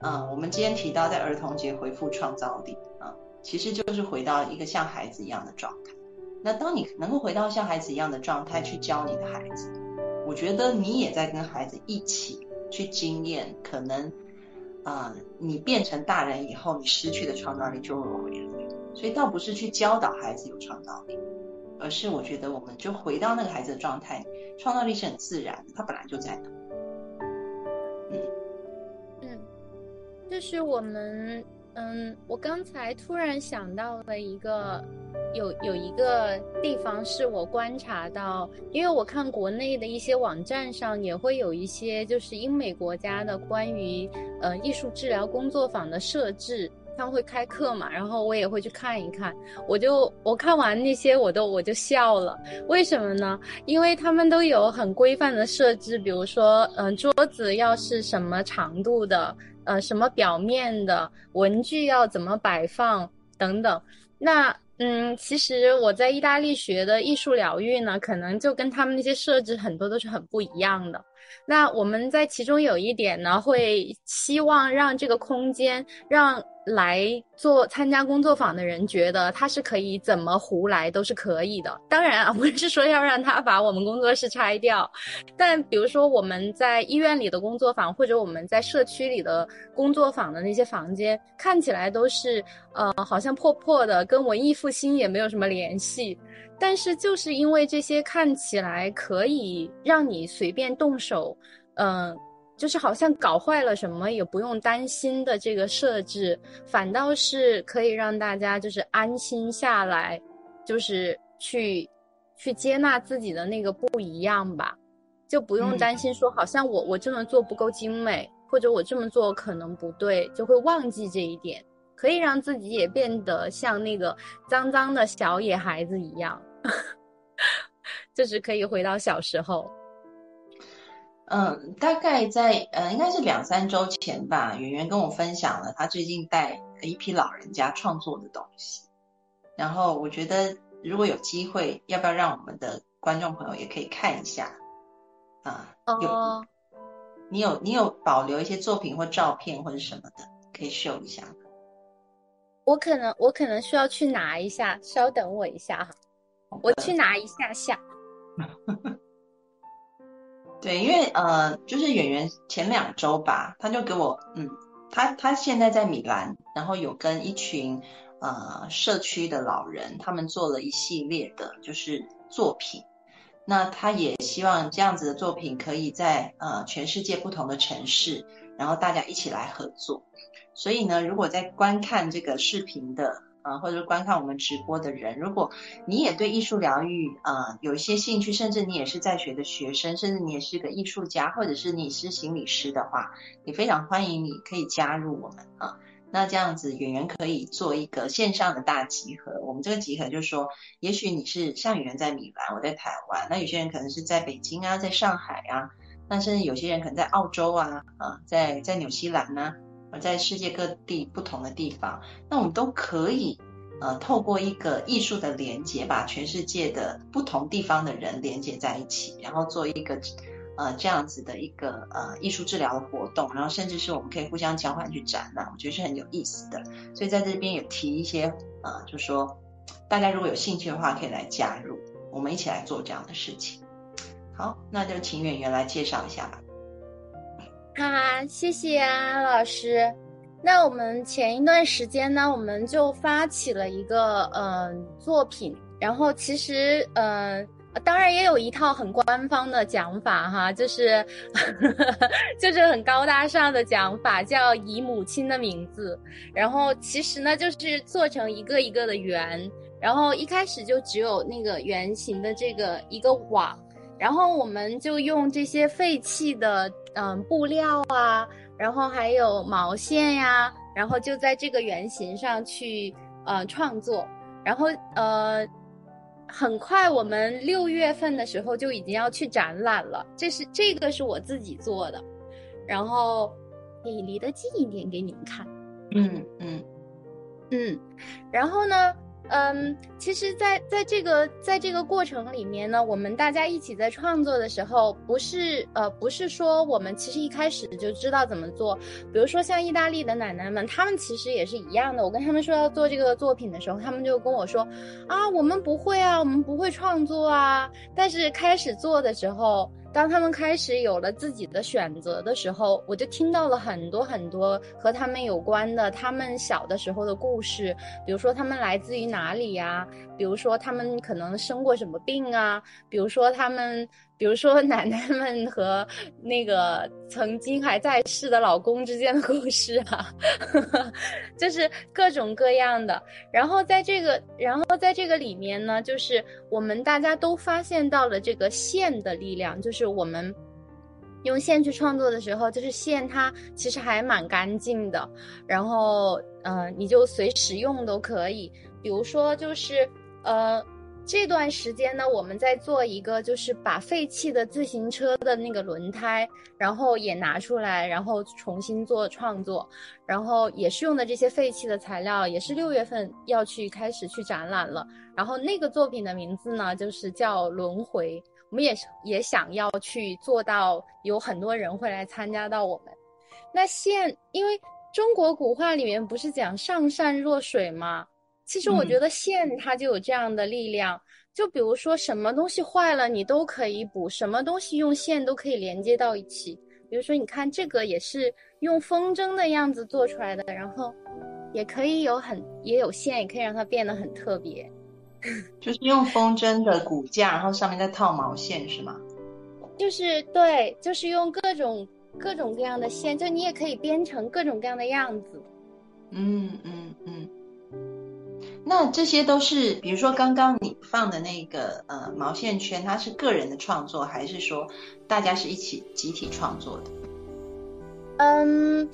嗯，我们今天提到在儿童节回复创造力啊，其实就是回到一个像孩子一样的状态。那当你能够回到像孩子一样的状态去教你的孩子，我觉得你也在跟孩子一起去经验，可能啊，你变成大人以后，你失去的创造力就会回来。所以倒不是去教导孩子有创造力，而是我觉得我们就回到那个孩子的状态，创造力是很自然的，他本来就在那。嗯嗯，就是我们嗯，我刚才突然想到了一个。有有一个地方是我观察到，因为我看国内的一些网站上也会有一些就是英美国家的关于呃艺术治疗工作坊的设置，他们会开课嘛，然后我也会去看一看。我就我看完那些我都我就笑了，为什么呢？因为他们都有很规范的设置，比如说嗯桌子要是什么长度的，呃什么表面的，文具要怎么摆放等等，那。嗯，其实我在意大利学的艺术疗愈呢，可能就跟他们那些设置很多都是很不一样的。那我们在其中有一点呢，会希望让这个空间让。来做参加工作坊的人觉得他是可以怎么胡来都是可以的。当然啊，不是说要让他把我们工作室拆掉，但比如说我们在医院里的工作坊，或者我们在社区里的工作坊的那些房间，看起来都是呃好像破破的，跟文艺复兴也没有什么联系。但是就是因为这些看起来可以让你随便动手，嗯。就是好像搞坏了什么也不用担心的这个设置，反倒是可以让大家就是安心下来，就是去去接纳自己的那个不一样吧，就不用担心说好像我我这么做不够精美，或者我这么做可能不对，就会忘记这一点，可以让自己也变得像那个脏脏的小野孩子一样，就是可以回到小时候。嗯，大概在呃，应该是两三周前吧，圆圆跟我分享了他最近带一批老人家创作的东西。然后我觉得如果有机会，要不要让我们的观众朋友也可以看一下啊？有，你有你有保留一些作品或照片或者什么的，可以秀一下。我可能我可能需要去拿一下，稍等我一下哈，我去拿一下下。对，因为呃，就是演员前两周吧，他就给我，嗯，他他现在在米兰然后有跟一群呃社区的老人，他们做了一系列的就是作品。那他也希望这样子的作品可以在呃全世界不同的城市，然后大家一起来合作。所以呢，如果在观看这个视频的啊，或者观看我们直播的人，如果你也对艺术疗愈啊有一些兴趣，甚至你也是在学的学生，甚至你也是个艺术家，或者是你是心理师的话，也非常欢迎你可以加入我们啊。那这样子，演员可以做一个线上的大集合。我们这个集合就是说，也许你是像演员在米兰，我在台湾，那有些人可能是在北京啊，在上海啊，那甚至有些人可能在澳洲啊，啊，在在纽西兰呢，而在世界各地不同的地方，那我们都可以呃透过一个艺术的连接，把全世界的不同地方的人连接在一起，然后做一个。呃，这样子的一个呃艺术治疗的活动，然后甚至是我们可以互相交换去展览，我觉得是很有意思的。所以在这边也提一些呃，就说大家如果有兴趣的话，可以来加入，我们一起来做这样的事情。好，那就请演员来介绍一下吧。好，谢谢啊，老师。那我们前一段时间呢，我们就发起了一个嗯作品，然后其实嗯。当然也有一套很官方的讲法哈，就是 就是很高大上的讲法，叫以母亲的名字。然后其实呢，就是做成一个一个的圆，然后一开始就只有那个圆形的这个一个网，然后我们就用这些废弃的嗯布料啊，然后还有毛线呀，然后就在这个原型上去呃创作，然后呃。很快，我们六月份的时候就已经要去展览了。这是这个是我自己做的，然后可以离得近一点给你们看。嗯嗯嗯，然后呢？嗯，其实，在在这个在这个过程里面呢，我们大家一起在创作的时候，不是呃，不是说我们其实一开始就知道怎么做。比如说像意大利的奶奶们，她们其实也是一样的。我跟他们说要做这个作品的时候，他们就跟我说啊，我们不会啊，我们不会创作啊。但是开始做的时候。当他们开始有了自己的选择的时候，我就听到了很多很多和他们有关的他们小的时候的故事，比如说他们来自于哪里呀？比如说他们可能生过什么病啊？比如说他们。比如说奶奶们和那个曾经还在世的老公之间的故事啊，就是各种各样的。然后在这个，然后在这个里面呢，就是我们大家都发现到了这个线的力量，就是我们用线去创作的时候，就是线它其实还蛮干净的。然后，嗯，你就随时用都可以。比如说，就是呃。这段时间呢，我们在做一个，就是把废弃的自行车的那个轮胎，然后也拿出来，然后重新做创作，然后也是用的这些废弃的材料，也是六月份要去开始去展览了。然后那个作品的名字呢，就是叫轮回。我们也也想要去做到有很多人会来参加到我们。那现，因为中国古话里面不是讲上善若水吗？其实我觉得线它就有这样的力量，就比如说什么东西坏了你都可以补，什么东西用线都可以连接到一起。比如说你看这个也是用风筝的样子做出来的，然后也可以有很也有线，也可以让它变得很特别。就是用风筝的骨架，然后上面再套毛线是吗？就是对，就是用各种各种各样的线，就你也可以编成各种各样的样子。嗯嗯嗯。那这些都是，比如说刚刚你放的那个呃毛线圈，它是个人的创作，还是说大家是一起集体创作的？嗯，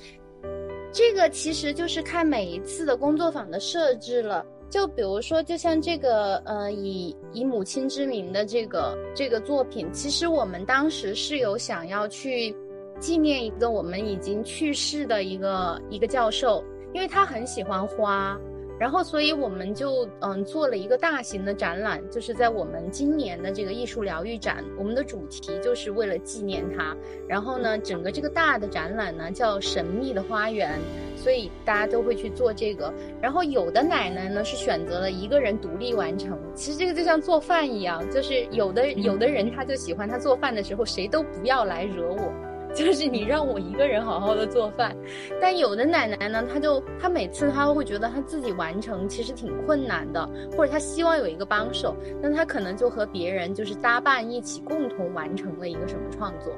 这个其实就是看每一次的工作坊的设置了。就比如说，就像这个呃以以母亲之名的这个这个作品，其实我们当时是有想要去纪念一个我们已经去世的一个一个教授，因为他很喜欢花。然后，所以我们就嗯做了一个大型的展览，就是在我们今年的这个艺术疗愈展，我们的主题就是为了纪念他。然后呢，整个这个大的展览呢叫“神秘的花园”，所以大家都会去做这个。然后有的奶奶呢是选择了一个人独立完成，其实这个就像做饭一样，就是有的有的人他就喜欢他做饭的时候谁都不要来惹我。就是你让我一个人好好的做饭。但有的奶奶呢，她就她每次她会觉得她自己完成其实挺困难的，或者她希望有一个帮手，那她可能就和别人就是搭伴一起共同完成了一个什么创作，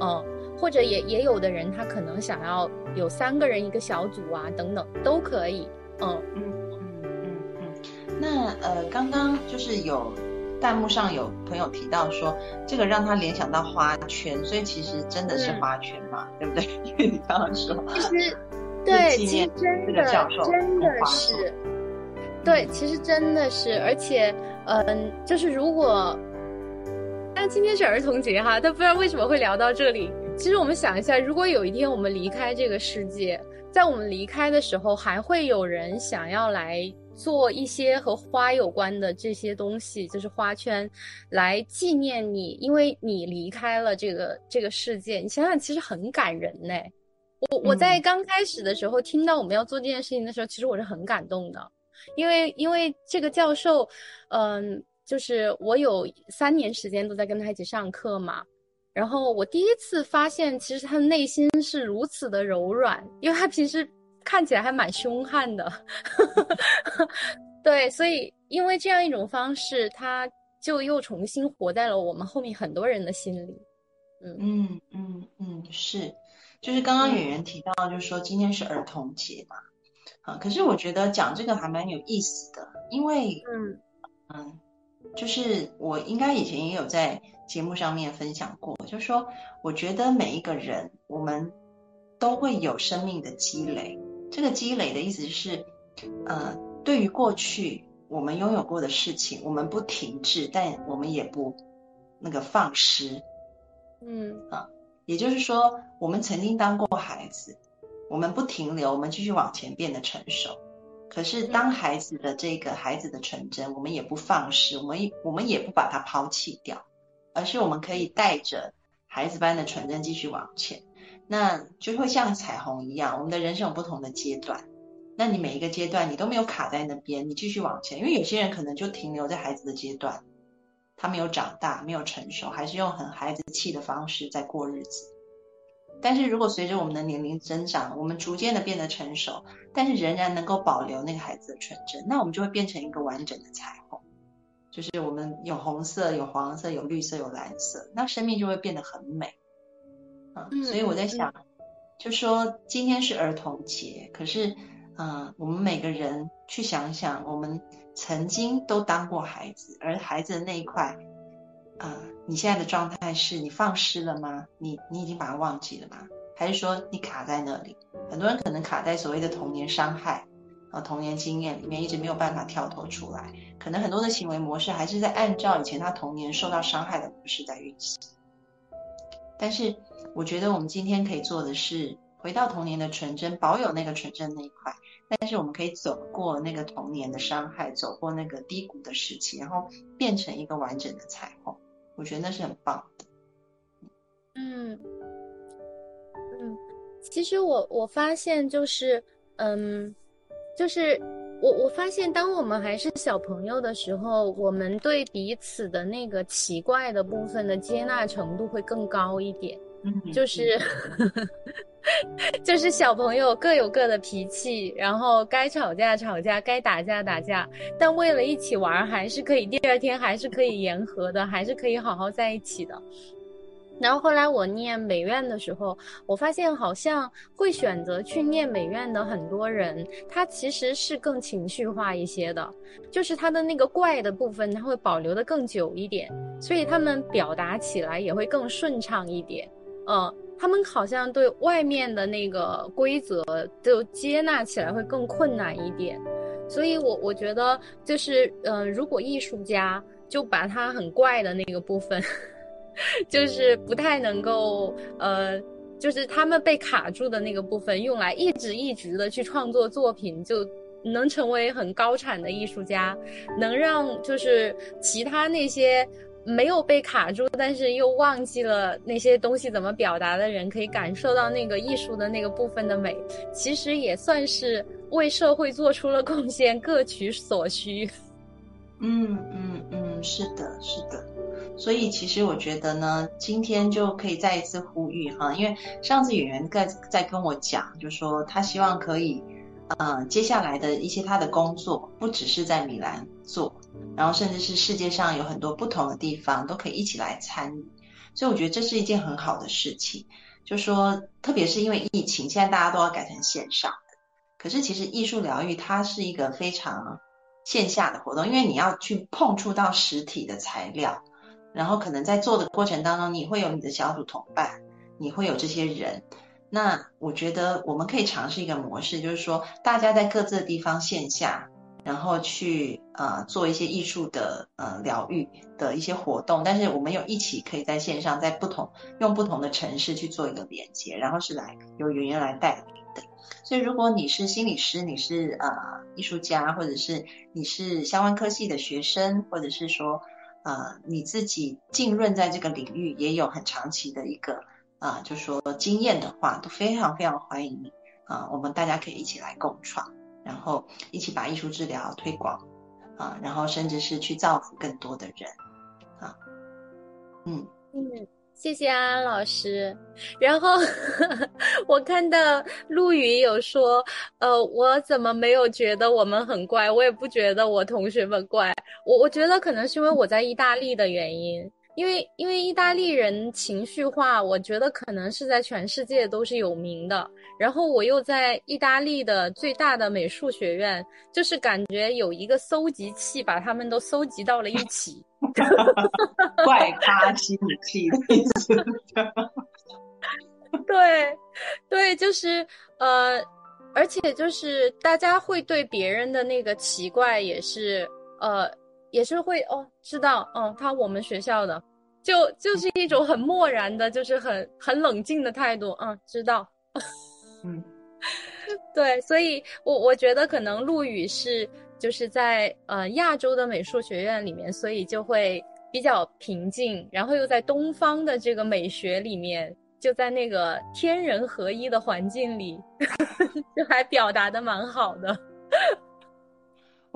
嗯，或者也也有的人他可能想要有三个人一个小组啊，等等都可以，嗯嗯嗯嗯嗯。那呃，刚刚就是有。弹幕上有朋友提到说，这个让他联想到花圈，所以其实真的是花圈嘛，对不对？因 为你刚刚说，其实 对，其实真的真的是，对，其实真的是，而且，嗯，就是如果，但今天是儿童节哈，但不知道为什么会聊到这里。其实我们想一下，如果有一天我们离开这个世界，在我们离开的时候，还会有人想要来。做一些和花有关的这些东西，就是花圈，来纪念你，因为你离开了这个这个世界。你想想，其实很感人呢。我我在刚开始的时候听到我们要做这件事情的时候，其实我是很感动的，因为因为这个教授，嗯，就是我有三年时间都在跟他一起上课嘛，然后我第一次发现，其实他的内心是如此的柔软，因为他平时。看起来还蛮凶悍的，对，所以因为这样一种方式，他就又重新活在了我们后面很多人的心里。嗯嗯嗯嗯，是，就是刚刚演员提到，就是说今天是儿童节嘛，啊，可是我觉得讲这个还蛮有意思的，因为嗯嗯，就是我应该以前也有在节目上面分享过，就是说我觉得每一个人我们都会有生命的积累。这个积累的意思是，呃，对于过去我们拥有过的事情，我们不停滞，但我们也不那个放失，嗯啊，也就是说，我们曾经当过孩子，我们不停留，我们继续往前变得成熟。可是当孩子的这个孩子的纯真，我们也不放失，我们我们也不把它抛弃掉，而是我们可以带着孩子般的纯真继续往前。那就会像彩虹一样，我们的人生有不同的阶段。那你每一个阶段，你都没有卡在那边，你继续往前。因为有些人可能就停留在孩子的阶段，他没有长大，没有成熟，还是用很孩子气的方式在过日子。但是如果随着我们的年龄增长，我们逐渐的变得成熟，但是仍然能够保留那个孩子的纯真，那我们就会变成一个完整的彩虹。就是我们有红色、有黄色、有绿色、有蓝色，那生命就会变得很美。嗯，所以我在想，就说今天是儿童节，可是，嗯，我们每个人去想想，我们曾经都当过孩子，而孩子的那一块，啊，你现在的状态是你放失了吗？你你已经把它忘记了吗？还是说你卡在那里？很多人可能卡在所谓的童年伤害啊，童年经验里面，一直没有办法跳脱出来，可能很多的行为模式还是在按照以前他童年受到伤害的模式在运行，但是。我觉得我们今天可以做的是回到童年的纯真，保有那个纯真那一块，但是我们可以走过那个童年的伤害，走过那个低谷的时期，然后变成一个完整的彩虹。我觉得那是很棒的。嗯嗯，其实我我发现就是，嗯，就是。我我发现，当我们还是小朋友的时候，我们对彼此的那个奇怪的部分的接纳程度会更高一点。嗯，就是，就是小朋友各有各的脾气，然后该吵架吵架，该打架打架，但为了一起玩，还是可以第二天还是可以言和的，还是可以好好在一起的。然后后来我念美院的时候，我发现好像会选择去念美院的很多人，他其实是更情绪化一些的，就是他的那个怪的部分，他会保留的更久一点，所以他们表达起来也会更顺畅一点。嗯，他们好像对外面的那个规则就接纳起来会更困难一点，所以我我觉得就是，嗯，如果艺术家就把他很怪的那个部分。就是不太能够，呃，就是他们被卡住的那个部分，用来一直一直的去创作作品，就能成为很高产的艺术家，能让就是其他那些没有被卡住，但是又忘记了那些东西怎么表达的人，可以感受到那个艺术的那个部分的美，其实也算是为社会做出了贡献，各取所需。嗯嗯嗯，是的，是的。所以其实我觉得呢，今天就可以再一次呼吁哈，因为上次演员在在跟我讲，就说他希望可以，呃，接下来的一些他的工作不只是在米兰做，然后甚至是世界上有很多不同的地方都可以一起来参与。所以我觉得这是一件很好的事情，就说特别是因为疫情，现在大家都要改成线上，可是其实艺术疗愈它是一个非常线下的活动，因为你要去碰触到实体的材料。然后可能在做的过程当中，你会有你的小组同伴，你会有这些人。那我觉得我们可以尝试一个模式，就是说大家在各自的地方线下，然后去呃做一些艺术的呃疗愈的一些活动，但是我们有一起可以在线上，在不同用不同的城市去做一个连接，然后是来由圆圆来带领的。所以如果你是心理师，你是呃艺术家，或者是你是相关科系的学生，或者是说。呃，你自己浸润在这个领域也有很长期的一个啊，就说经验的话，都非常非常欢迎啊，我们大家可以一起来共创，然后一起把艺术治疗推广啊，然后甚至是去造福更多的人啊，嗯嗯。谢谢安安老师。然后 我看到陆羽有说，呃，我怎么没有觉得我们很怪？我也不觉得我同学们怪。我我觉得可能是因为我在意大利的原因。因为因为意大利人情绪化，我觉得可能是在全世界都是有名的。然后我又在意大利的最大的美术学院，就是感觉有一个搜集器，把他们都搜集到了一起。怪咖心理器的。对，对，就是呃，而且就是大家会对别人的那个奇怪也是呃。也是会哦，知道，嗯，他我们学校的，就就是一种很漠然的，就是很很冷静的态度，嗯，知道，嗯，对，所以我我觉得可能陆羽是就是在呃亚洲的美术学院里面，所以就会比较平静，然后又在东方的这个美学里面，就在那个天人合一的环境里，就还表达的蛮好的。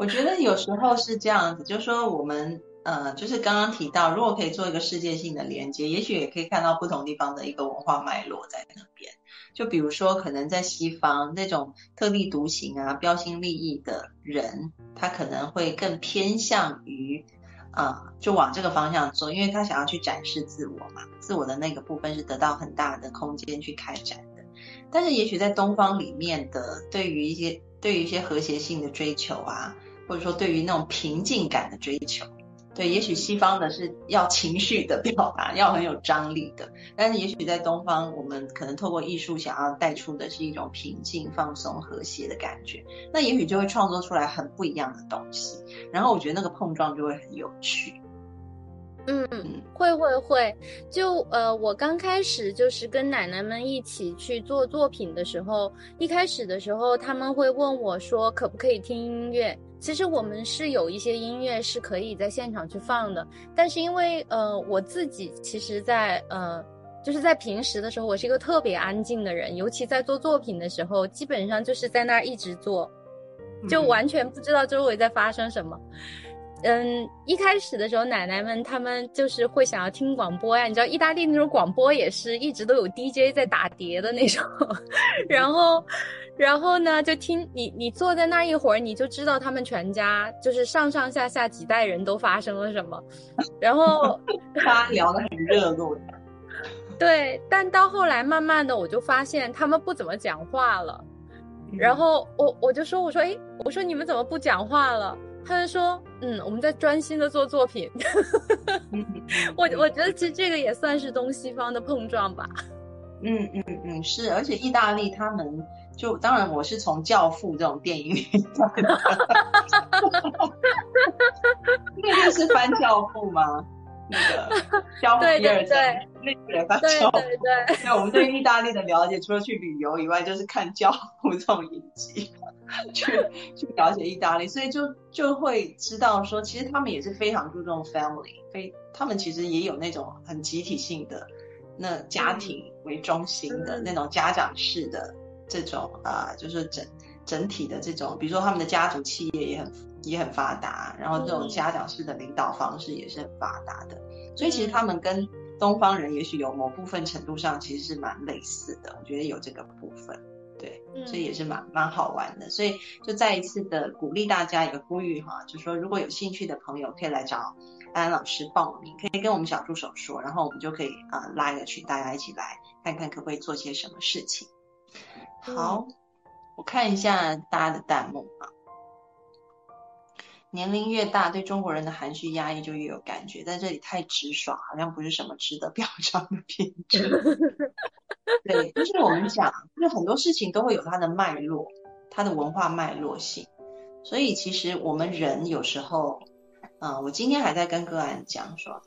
我觉得有时候是这样子，就是说我们呃，就是刚刚提到，如果可以做一个世界性的连接，也许也可以看到不同地方的一个文化脉络在那边。就比如说，可能在西方那种特立独行啊、标新立异的人，他可能会更偏向于啊，就往这个方向做，因为他想要去展示自我嘛，自我的那个部分是得到很大的空间去开展的。但是，也许在东方里面的，对于一些对于一些和谐性的追求啊。或者说，对于那种平静感的追求，对，也许西方的是要情绪的表达，要很有张力的，但是也许在东方，我们可能透过艺术想要带出的是一种平静、放松、和谐的感觉，那也许就会创作出来很不一样的东西。然后我觉得那个碰撞就会很有趣。嗯，会会会，就呃，我刚开始就是跟奶奶们一起去做作品的时候，一开始的时候他们会问我说，可不可以听音乐？其实我们是有一些音乐是可以在现场去放的，但是因为呃我自己其实，在呃就是在平时的时候，我是一个特别安静的人，尤其在做作品的时候，基本上就是在那儿一直做，就完全不知道周围在发生什么。嗯，一开始的时候，奶奶们他们就是会想要听广播呀，你知道意大利那种广播也是一直都有 DJ 在打碟的那种，然后，然后呢就听你你坐在那一会儿，你就知道他们全家就是上上下下几代人都发生了什么，然后 他聊得很热络，对，但到后来慢慢的我就发现他们不怎么讲话了，然后我我就说我说哎我说你们怎么不讲话了？他就说：“嗯，我们在专心的做作品。我我觉得其实这个也算是东西方的碰撞吧。嗯嗯嗯，是，而且意大利他们就当然我是从《教父》这种电影里看的。那个是翻《教父》吗？那个教父第二章，那个也翻教对。对对 对。我们对意大利的了解，除了去旅游以外，就是看《教父》这种影集。去去了解意大利，所以就就会知道说，其实他们也是非常注重 family，非他们其实也有那种很集体性的，那家庭为中心的那种家长式的这种啊，就是整整体的这种，比如说他们的家族企业也很也很发达，然后这种家长式的领导方式也是很发达的，所以其实他们跟东方人也许有某部分程度上其实是蛮类似的，我觉得有这个部分，对，所以也是蛮蛮好玩的，所以就再一次的鼓励大家一个呼吁哈，就说如果有兴趣的朋友可以来找安安老师报名，可以跟我们小助手说，然后我们就可以啊拉一个群，大家一起来看看可不可以做些什么事情。好，我看一下大家的弹幕啊。年龄越大，对中国人的含蓄压抑就越有感觉。在这里太直爽，好像不是什么值得表彰的品质。对，就是我们讲，就是很多事情都会有它的脉络，它的文化脉络性。所以其实我们人有时候，嗯，我今天还在跟个案讲说，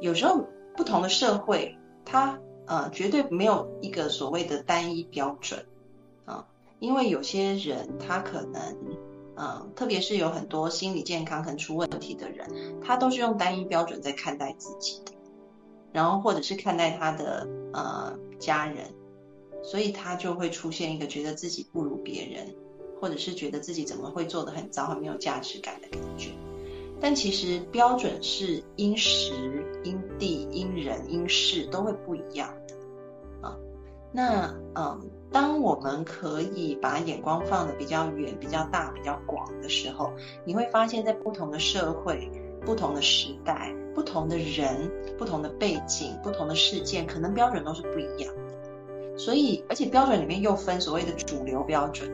有时候不同的社会，它呃绝对没有一个所谓的单一标准啊，因为有些人他可能。嗯，特别是有很多心理健康可能出问题的人，他都是用单一标准在看待自己的，然后或者是看待他的呃家人，所以他就会出现一个觉得自己不如别人，或者是觉得自己怎么会做的很糟，很没有价值感的感觉。但其实标准是因时、因地、因人、因事都会不一样的啊。那嗯。当我们可以把眼光放的比较远、比较大、比较广的时候，你会发现在不同的社会、不同的时代、不同的人、不同的背景、不同的事件，可能标准都是不一样的。所以，而且标准里面又分所谓的主流标准，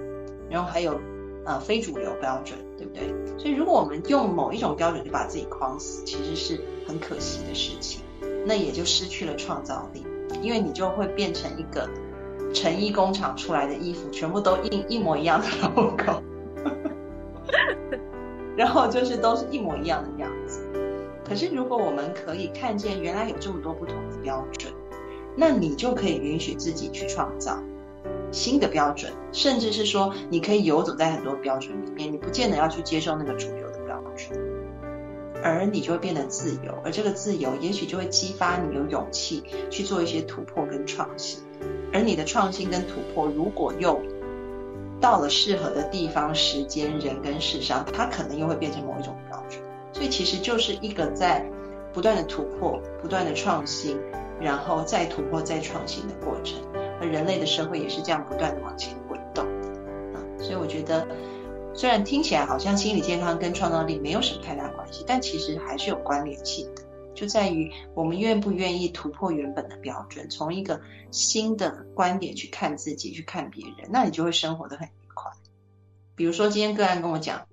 然后还有呃非主流标准，对不对？所以，如果我们用某一种标准就把自己框死，其实是很可惜的事情，那也就失去了创造力，因为你就会变成一个。成衣工厂出来的衣服全部都印一模一样的 logo，然后就是都是一模一样的样子。可是如果我们可以看见原来有这么多不同的标准，那你就可以允许自己去创造新的标准，甚至是说你可以游走在很多标准里面，你不见得要去接受那个主流的标准，而你就会变得自由，而这个自由也许就会激发你有勇气去做一些突破跟创新。而你的创新跟突破，如果又到了适合的地方、时间、人跟事上，它可能又会变成某一种标准。所以其实就是一个在不断的突破、不断的创新，然后再突破、再创新的过程。而人类的社会也是这样不断的往前滚动的啊。所以我觉得，虽然听起来好像心理健康跟创造力没有什么太大关系，但其实还是有关联性的。就在于我们愿不愿意突破原本的标准，从一个新的观点去看自己，去看别人，那你就会生活的很愉快。比如说今天个案跟我讲，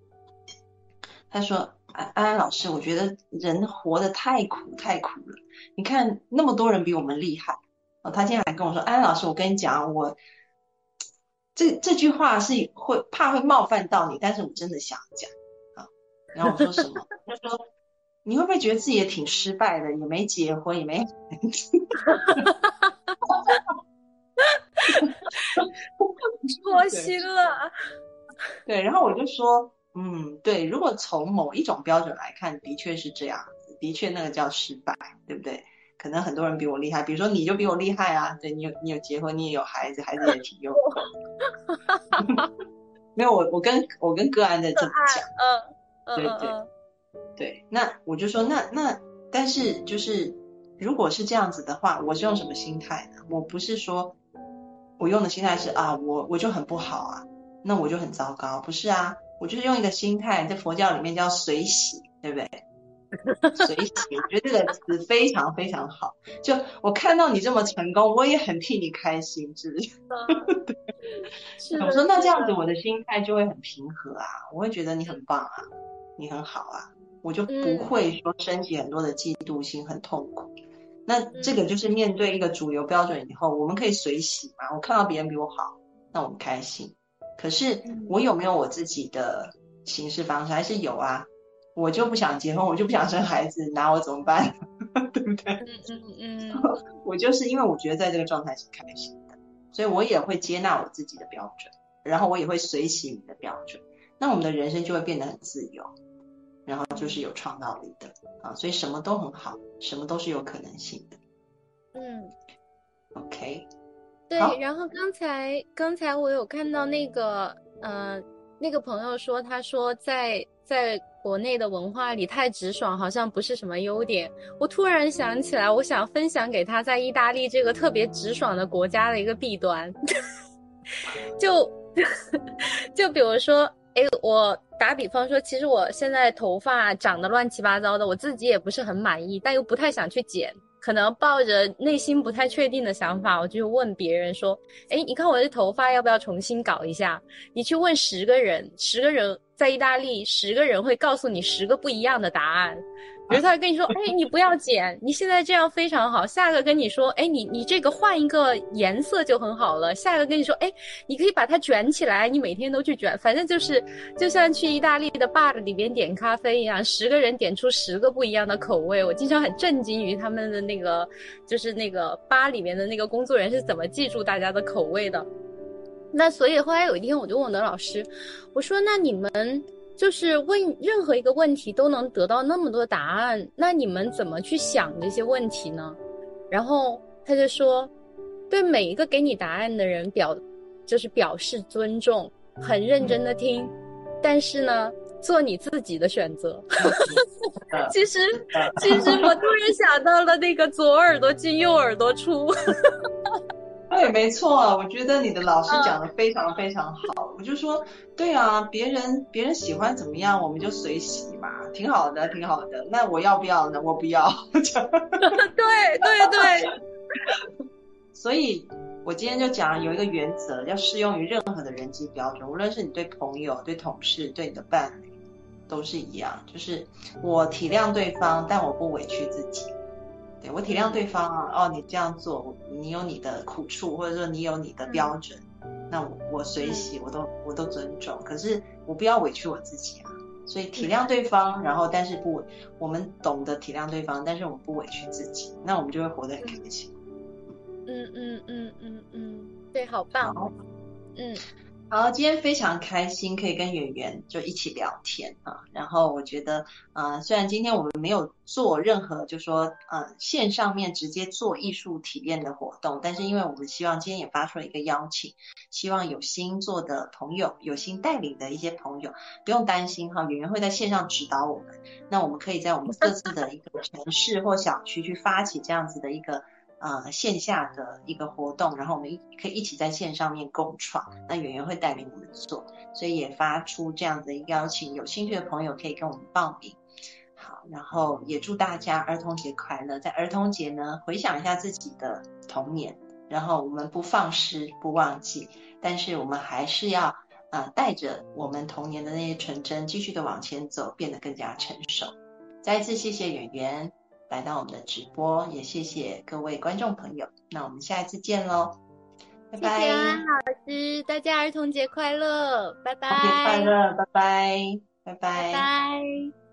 他说：“安安老师，我觉得人活得太苦太苦了。你看那么多人比我们厉害。”哦，他今天来跟我说：“安安老师，我跟你讲，我这这句话是会怕会冒犯到你，但是我真的想讲啊。”然后我说什么？他说。你会不会觉得自己也挺失败的？也没结婚，也没脱 心了。对，然后我就说，嗯，对，如果从某一种标准来看，的确是这样子，的确那个叫失败，对不对？可能很多人比我厉害，比如说你就比我厉害啊，对你有你有结婚，你也有孩子，孩子也挺优秀。没有，我我跟我跟个案在这么讲，嗯，对对。对，那我就说，那那，但是就是，如果是这样子的话，我是用什么心态呢？我不是说，我用的心态是啊，我我就很不好啊，那我就很糟糕，不是啊，我就是用一个心态，在佛教里面叫随喜，对不对？随喜，我觉得这个词非常非常好。就我看到你这么成功，我也很替你开心，是不是？我说那这样子，我的心态就会很平和啊，我会觉得你很棒啊，你很好啊。我就不会说升起很多的嫉妒心，很痛苦。那这个就是面对一个主流标准以后，我们可以随喜嘛。我看到别人比我好，那我们开心。可是我有没有我自己的行事方式？还是有啊。我就不想结婚，我就不想生孩子，拿我怎么办？对不对？嗯嗯嗯。我就是因为我觉得在这个状态是开心的，所以我也会接纳我自己的标准，然后我也会随喜你的标准。那我们的人生就会变得很自由。然后就是有创造力的啊，所以什么都很好，什么都是有可能性的。嗯，OK，对。然后刚才刚才我有看到那个呃那个朋友说，他说在在国内的文化里太直爽，好像不是什么优点。我突然想起来，我想分享给他在意大利这个特别直爽的国家的一个弊端，就 就比如说，哎，我打比方说，其实我现在头发长得乱七八糟的，我自己也不是很满意，但又不太想去剪。可能抱着内心不太确定的想法，我就问别人说：“哎，你看我的头发要不要重新搞一下？”你去问十个人，十个人在意大利，十个人会告诉你十个不一样的答案。比如他跟你说，哎，你不要剪，你现在这样非常好。下一个跟你说，哎，你你这个换一个颜色就很好了。下一个跟你说，哎，你可以把它卷起来，你每天都去卷，反正就是就像去意大利的 bar 里边点咖啡一样，十个人点出十个不一样的口味。我经常很震惊于他们的那个，就是那个吧里面的那个工作人员是怎么记住大家的口味的。那所以后来有一天，我就问我的老师，我说，那你们。就是问任何一个问题都能得到那么多答案，那你们怎么去想这些问题呢？然后他就说，对每一个给你答案的人表，就是表示尊重，很认真的听，但是呢，做你自己的选择。其实，其实我突然想到了那个左耳朵进右耳朵出。对，没错，我觉得你的老师讲的非常非常好。我就说，对啊，别人别人喜欢怎么样，我们就随喜嘛，挺好的，挺好的。那我要不要呢？我不要。对对对。所以，我今天就讲有一个原则，要适用于任何的人际标准，无论是你对朋友、对同事、对你的伴侣，都是一样。就是我体谅对方，但我不委屈自己。对我体谅对方啊，哦，你这样做，你有你的苦处，或者说你有你的标准，那我我随喜，我都我都尊重。可是我不要委屈我自己啊，所以体谅对方，然后但是不，我们懂得体谅对方，但是我们不委屈自己，那我们就会活得很开心。嗯嗯嗯嗯嗯，对，好棒，嗯。好，今天非常开心，可以跟圆圆就一起聊天啊。然后我觉得，呃，虽然今天我们没有做任何，就说，呃，线上面直接做艺术体验的活动，但是因为我们希望今天也发出了一个邀请，希望有心做的朋友，有心带领的一些朋友，不用担心哈，圆圆会在线上指导我们。那我们可以在我们各自的一个城市或小区去发起这样子的一个。呃，线下的一个活动，然后我们一可以一起在线上面共创。那圆圆会带领我们做，所以也发出这样的邀请，有兴趣的朋友可以跟我们报名。好，然后也祝大家儿童节快乐。在儿童节呢，回想一下自己的童年，然后我们不放失，不忘记，但是我们还是要啊，带着我们童年的那些纯真，继续的往前走，变得更加成熟。再一次谢谢圆圆。来到我们的直播，也谢谢各位观众朋友。那我们下一次见喽，拜拜。谢谢安老师，大家儿童节快乐，拜拜。儿童节快乐，拜拜，拜拜，拜拜。